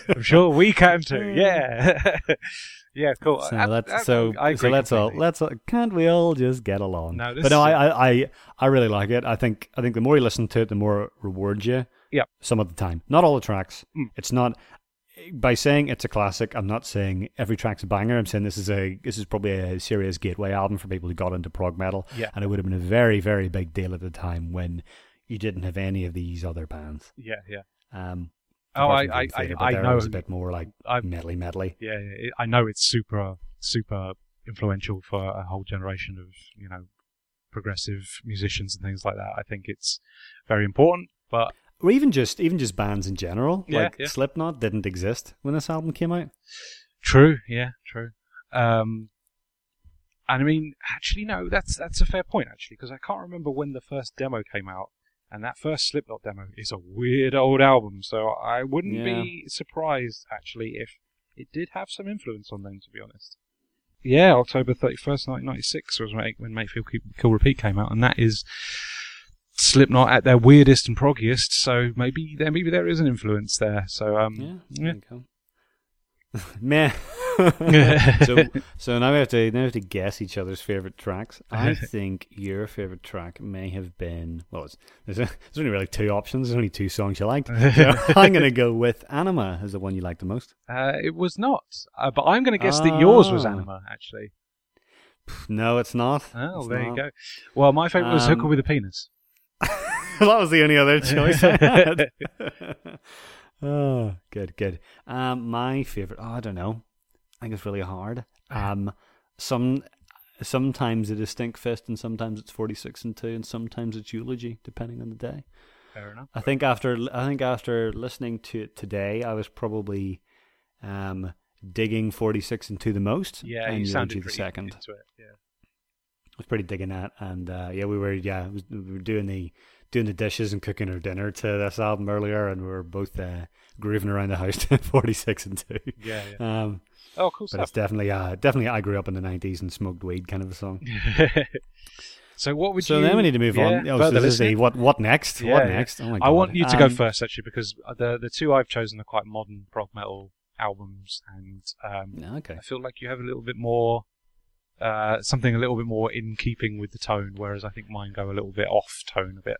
I'm sure we can too. Yeah. Yeah, cool. So I- let's I- so I so let's all let's all, can't we all just get along? No, this but no, I, I I really like it. I think I think the more you listen to it, the more it rewards you. Yep. Some of the time, not all the tracks. Mm. It's not by saying it's a classic. I'm not saying every track's a banger. I'm saying this is a this is probably a serious gateway album for people who got into prog metal. Yeah. and it would have been a very very big deal at the time when you didn't have any of these other bands. Yeah, yeah. Um, Oh, I, I, Dream I, I know. a bit more like I, medley medley. yeah, yeah, I know it's super, super influential for a whole generation of you know progressive musicians and things like that. I think it's very important, but or even just even just bands in general. Yeah, like yeah. Slipknot didn't exist when this album came out. True, yeah, true. Um, and I mean, actually, no, that's that's a fair point, actually, because I can't remember when the first demo came out, and that first Slipknot demo is a weird old album, so I wouldn't Yeah. be surprised, actually, if it did have some influence on them, to be honest. Yeah, October 31st, 1996 was when when Make Feel Kill- Kill Repeat came out, and that is Slipknot at their weirdest and proggiest, so maybe there maybe there is an influence there. So um, Yeah, yeah. Meh. so so now we have to now we have to guess each other's favorite tracks. I think your favorite track may have been well. It's, there's, there's only really two options. There's only two songs you liked. So I'm going to go with Ænima as the one you liked the most. Uh, it was not, uh, but I'm going to guess that yours was Ah. Ænima. Actually, No, it's not. oh, It's there you go. Well, my favourite was Hooker Um, with a Penis. that was the only other choice I had. Oh, good, good. Um, my favorite. Oh, I don't know. I think it's really hard. Um, some sometimes it is Stinkfist, and sometimes it's Forty Six and Two, and sometimes it's Eulogy, depending on the day. Fair enough. I think after I think after listening to it today, I was probably um digging Forty Six and Two the most. Yeah, and you Eulogy the second. into it. Yeah. I was pretty digging that, and uh, yeah, we were yeah we were doing the doing the dishes and cooking our dinner to this album earlier, and we were both uh, grooving around the house to forty six and two. Yeah, yeah. Um, Oh, cool but stuff. it's definitely uh, definitely I grew up in the nineties and smoked weed kind of a song. so what would So you? So then we need to move on. yeah, Oh, so this is what what next? Yeah, what next? Oh my I want you to go Um, first, actually, because the the two I've chosen are quite modern prog metal albums, and um, Okay. I feel like you have a little bit more. Uh, something a little bit more in keeping with the tone, whereas I think mine go a little bit off tone a bit.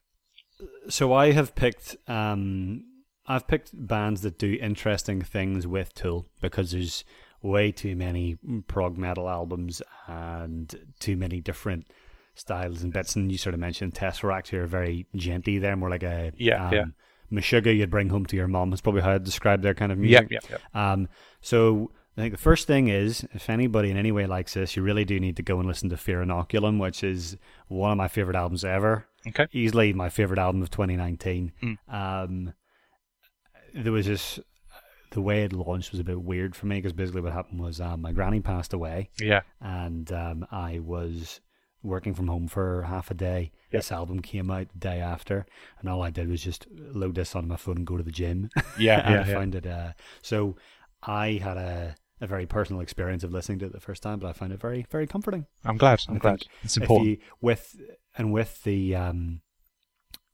So I have picked um I've picked bands that do interesting things with Tool because there's way too many prog metal albums and too many different styles and bits. And you sort of mentioned Tesseract here, very djenty there, more like a Yeah, um, yeah. Meshuggah you'd bring home to your mom. Is probably how I'd describe their kind of Yeah, music. yeah, yeah. Um, so I think the first thing is, if anybody in any way likes this, you really do need to go and listen to Fear Inoculum, which is one of my favorite albums ever. Okay. Easily my favorite album of 2019. Mm. Um, there was this, the way it launched was a bit weird for me because basically what happened was um, my granny passed away Yeah. and um, I was working from home for half a day. Yep. This album came out the day after, and all I did was just load this on my phone and go to the gym. Yeah, and yeah, I yeah. found it. Uh, so I had a, a very personal experience of listening to it the first time, but I found it very, very comforting. I'm glad. I'm I glad. It's important. you, with and with the um,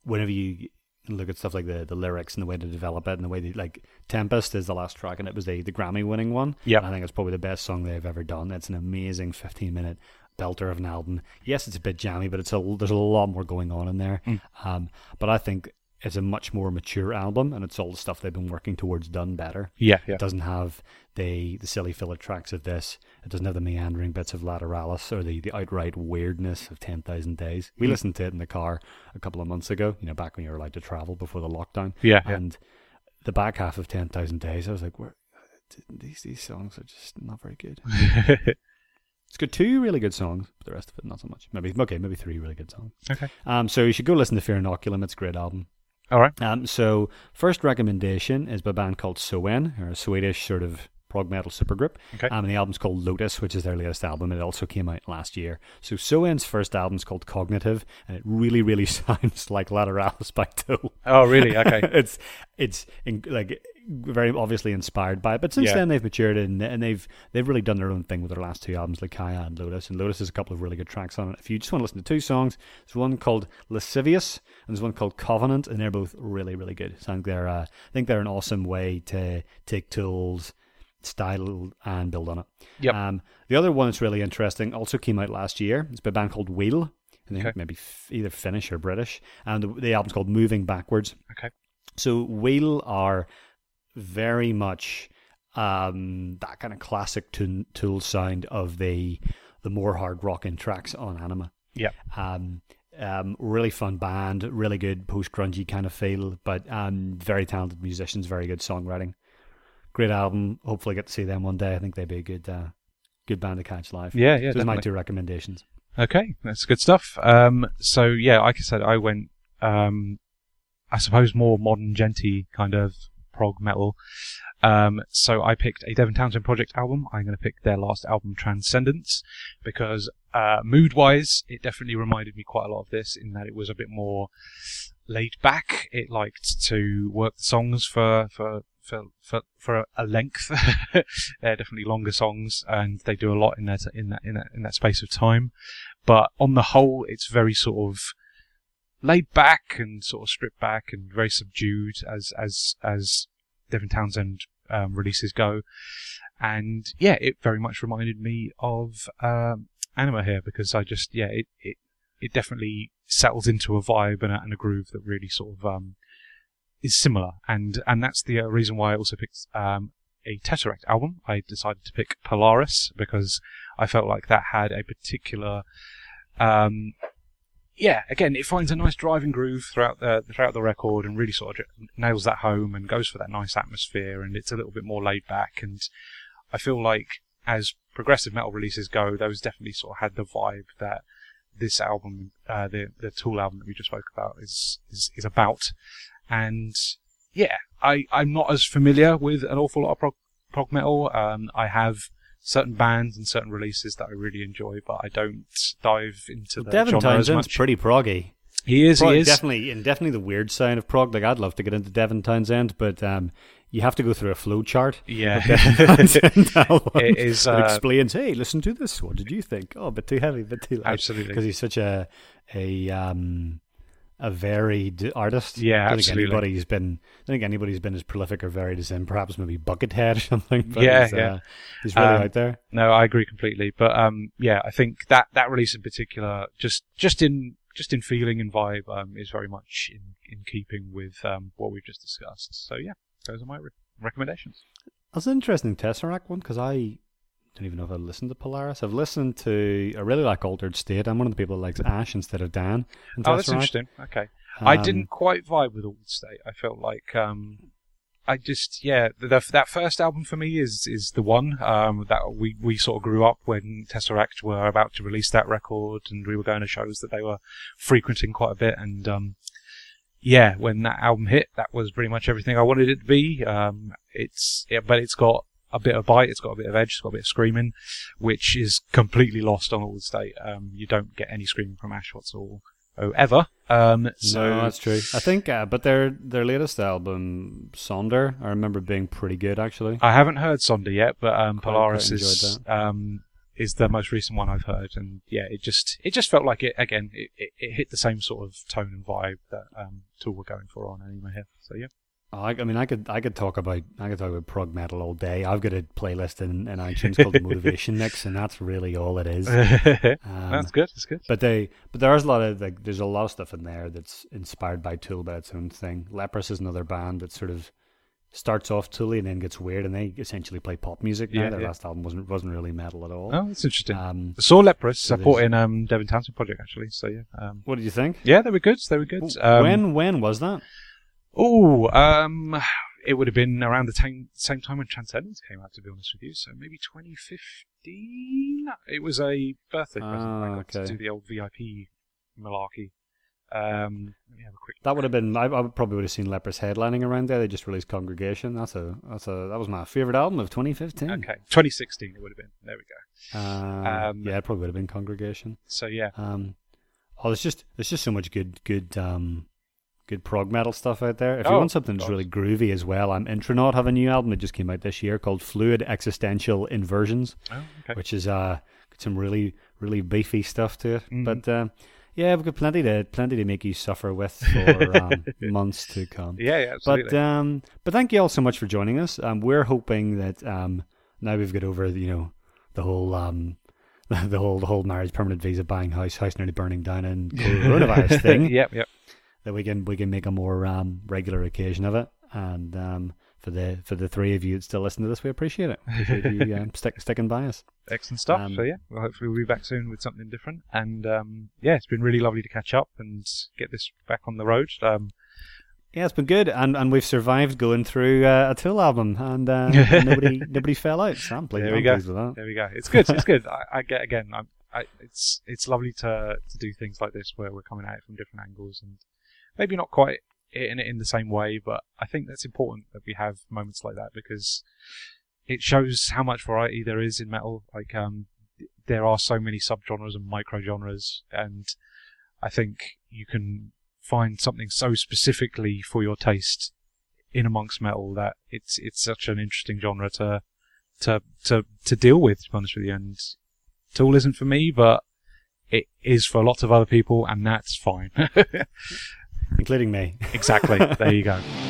whenever you look at stuff like the the lyrics and the way to develop it and the way they like Tempest is the last track and it was the the Grammy winning one. Yeah, I think it's probably the best song they've ever done. It's an amazing 15 minute belter of an album. Yes, it's a bit jammy, but it's a there's a lot more going on in there. Mm. Um, but I think it's a much more mature album, and it's all the stuff they've been working towards done better. yeah, yeah. It doesn't have the the silly filler tracks of this. It doesn't have the meandering bits of Lateralus or the, the outright weirdness of Ten Thousand Days. We Mm. listened to it in the car a couple of months ago. You know, back when you were allowed to travel before the lockdown. Yeah, yeah. And the back half of Ten Thousand Days, I was like, "Where these these songs are just not very good." It's got two really good songs, but the rest of it not so much. Maybe okay, maybe three really good songs. okay. Um, so you should go listen to Fear Inoculum. It's a great album. All right. Um, so first recommendation is by a band called Soen, or a Swedish sort of prog metal supergroup. Okay. Um, and the album's called Lotus, which is their latest album. It also came out last year. So Soen's first album's called Cognitive, and it really, really sounds like Lateralus by Toe. Oh, really? Okay. it's it's in, like very obviously inspired by it. But since Yeah. then they've matured and, and they've they've really done their own thing with their last two albums, like Kaya and Lotus. And Lotus has a couple of really good tracks on it. If you just want to listen to two songs, there's one called Lascivious and there's one called Covenant, and they're both really really good. So I think they're uh, I think they're an awesome way to take tools. Style and build on it. Yep. Um, the other one that's really interesting also came out last year. It's by a band called Wheel. I think Okay. maybe f- either Finnish or British. And the, the album's called Moving Backwards. Okay. So Wheel are very much um, that kind of classic tool, tool sound of the the more hard rocking tracks on Ænima. Yeah. Um, um, really fun band, really good post grungy kind of feel, but um, very talented musicians, very good songwriting. Great album. Hopefully, get to see them one day. I think they'd be a good uh, good band to catch live. Yeah, yeah. Those are my two recommendations. Okay, that's good stuff. Um, so yeah, like I said, I went, um, I suppose more modern, djenty kind of prog metal. Um, so I picked a Devin Townsend Project album. I'm going to pick their last album, Transcendence, because uh, mood-wise, it definitely reminded me quite a lot of this in that it was a bit more laid back. It liked to work the songs for for for for, for a length. They're definitely longer songs, and they do a lot in that in that in that in that space of time. But on the whole, it's very sort of laid back and sort of stripped back and very subdued as as as Devin Townsend um, releases go. And yeah, it very much reminded me of um, Ænima here because I just yeah it it it definitely settles into a vibe and a, and a groove that really sort of um, is similar. And and that's the uh, reason why I also picked um, a Tesseract album. I decided to pick Polaris because I felt like that had a particular um, yeah, again, it finds a nice driving groove throughout the throughout the record and really sort of nails that home and goes for that nice atmosphere and it's a little bit more laid back and I feel like as progressive metal releases go, those definitely sort of had the vibe that this album, uh, the the Tool album that we just spoke about, is is, is about. And yeah, I I'm not as familiar with an awful lot of prog, prog metal. Um, I have certain bands and certain releases that I really enjoy, but I don't dive into the Devin genre as much. pretty proggy. he is, Prog- he is. definitely, and definitely the weird side of prog. Like I'd love to get into Devin Townsend, but um, you have to go through a flow chart. Yeah. of Devin Townsend albums It is, uh, explains. Hey, listen to this. What did you think? Oh, a bit too heavy, a bit too light. Absolutely. because he's such a a um a varied artist. Yeah, I don't absolutely. Think anybody's been. I think anybody's been as prolific or varied as him. Perhaps maybe Buckethead or something. But Yeah, he's, yeah. Uh, he's really Um, out there. No, I agree completely. But um, yeah, I think that that release in particular, just just in just in feeling and vibe, um, is very much in in keeping with um what we've just discussed. So yeah, those are my re- recommendations. That's an interesting Tesseract one because I don't even know if I listened to Polaris. I've listened to. I really like Altered State. I'm one of the people that likes Ash instead of Dan. in Oh, that's Tesseract. interesting. Okay. I Um, didn't quite vibe with Altered State. I felt like um, I just yeah, the, the, that first album for me is is the one um, that we we sort of grew up when Tesseract were about to release that record, and we were going to shows that they were frequenting quite a bit, and um, yeah, when that album hit, that was pretty much everything I wanted it to be. Um, it's yeah, but it's got a bit of bite, it's got a bit of edge, it's got a bit of screaming, which is completely lost on Altered State. Um, you don't get any screaming from Ash whatsoever. Ever. Um, so no, that's true. I think, uh, but their their latest album, Sonder, I remember being pretty good actually. I haven't heard Sonder yet, but um, Polaris is um, is the most recent one I've heard, and yeah, it just it just felt like it again. It, it, it hit the same sort of tone and vibe that um, Tool were going for on Ænima here. So yeah, I, I mean, I could I could talk about I could talk about prog metal all day. I've got a playlist in, in iTunes called the Motivation Mix, and that's really all it is. Um, that's good. That's good. But they, but there's a lot of like, there's a lot of stuff in there that's inspired by Tool by its own thing. Leprous is another band that sort of starts off Tool and then gets weird, and they essentially play pop music. Now Yeah, their yeah. last album wasn't wasn't really metal at all. Oh, that's interesting. Um, Saw Leprous so support there's- in um, Devin Townsend project actually. So yeah, um, what did you think? yeah, they were good. They were good. Um, when when was that? Oh, um, it would have been around the time, same time when Transcendence came out, to be honest with you. So maybe 2015. It was a birthday present I Ah, got to do the old VIP malarkey. Um, let me have a quick. That would have been. I, I probably would have seen Leprous headlining around there. They just released Congregation. That's a. That's a. That was my favorite album of 2015. Okay, 2016 it would have been. There we go. Uh, Um, yeah, it probably would have been Congregation. So yeah, Um, oh, there's just there's just so much good good um good prog metal stuff out there. If you Oh, want something that's really groovy as well, I'm um, Intronaut have a new album that just came out this year called Fluid Existential Inversions, oh, okay. which is uh got some really really beefy stuff to it. Mhm. But uh, yeah, we've got plenty to plenty to make you suffer with for um, months to come. Yeah, yeah, absolutely. But um, but thank you all so much for joining us. Um, we're hoping that um, now we've got over you know the whole um, the whole the whole marriage, permanent visa, buying house, house nearly burning down, and coronavirus thing. yep, yep. That we can we can make a more um, regular occasion of it. And um, for the for the three of you that still listen to this, we appreciate it. Appreciate you um, stick, sticking by us. Excellent stuff. Um, so yeah, well, hopefully we'll be back soon with something different. And um, yeah, it's been really lovely to catch up and get this back on the road. Um, Yeah, it's been good, and and we've survived going through uh, a Tool album, and uh, nobody nobody fell out. So I'm pleased, There we I'm go. pleased with that. There we go. It's good. It's good. I, I get again. I'm, I, it's it's lovely to to do things like this where we're coming at it from different angles and maybe not quite in it in the same way, but I think that's important that we have moments like that because it shows how much variety there is in metal. Like um, there are so many subgenres and microgenres, and I think you can find something so specifically for your taste in amongst metal that it's it's such an interesting genre to to to to deal with. To be honest with you, and Tool isn't for me, but it is for lots of other people, and that's fine. including me. exactly. There you go.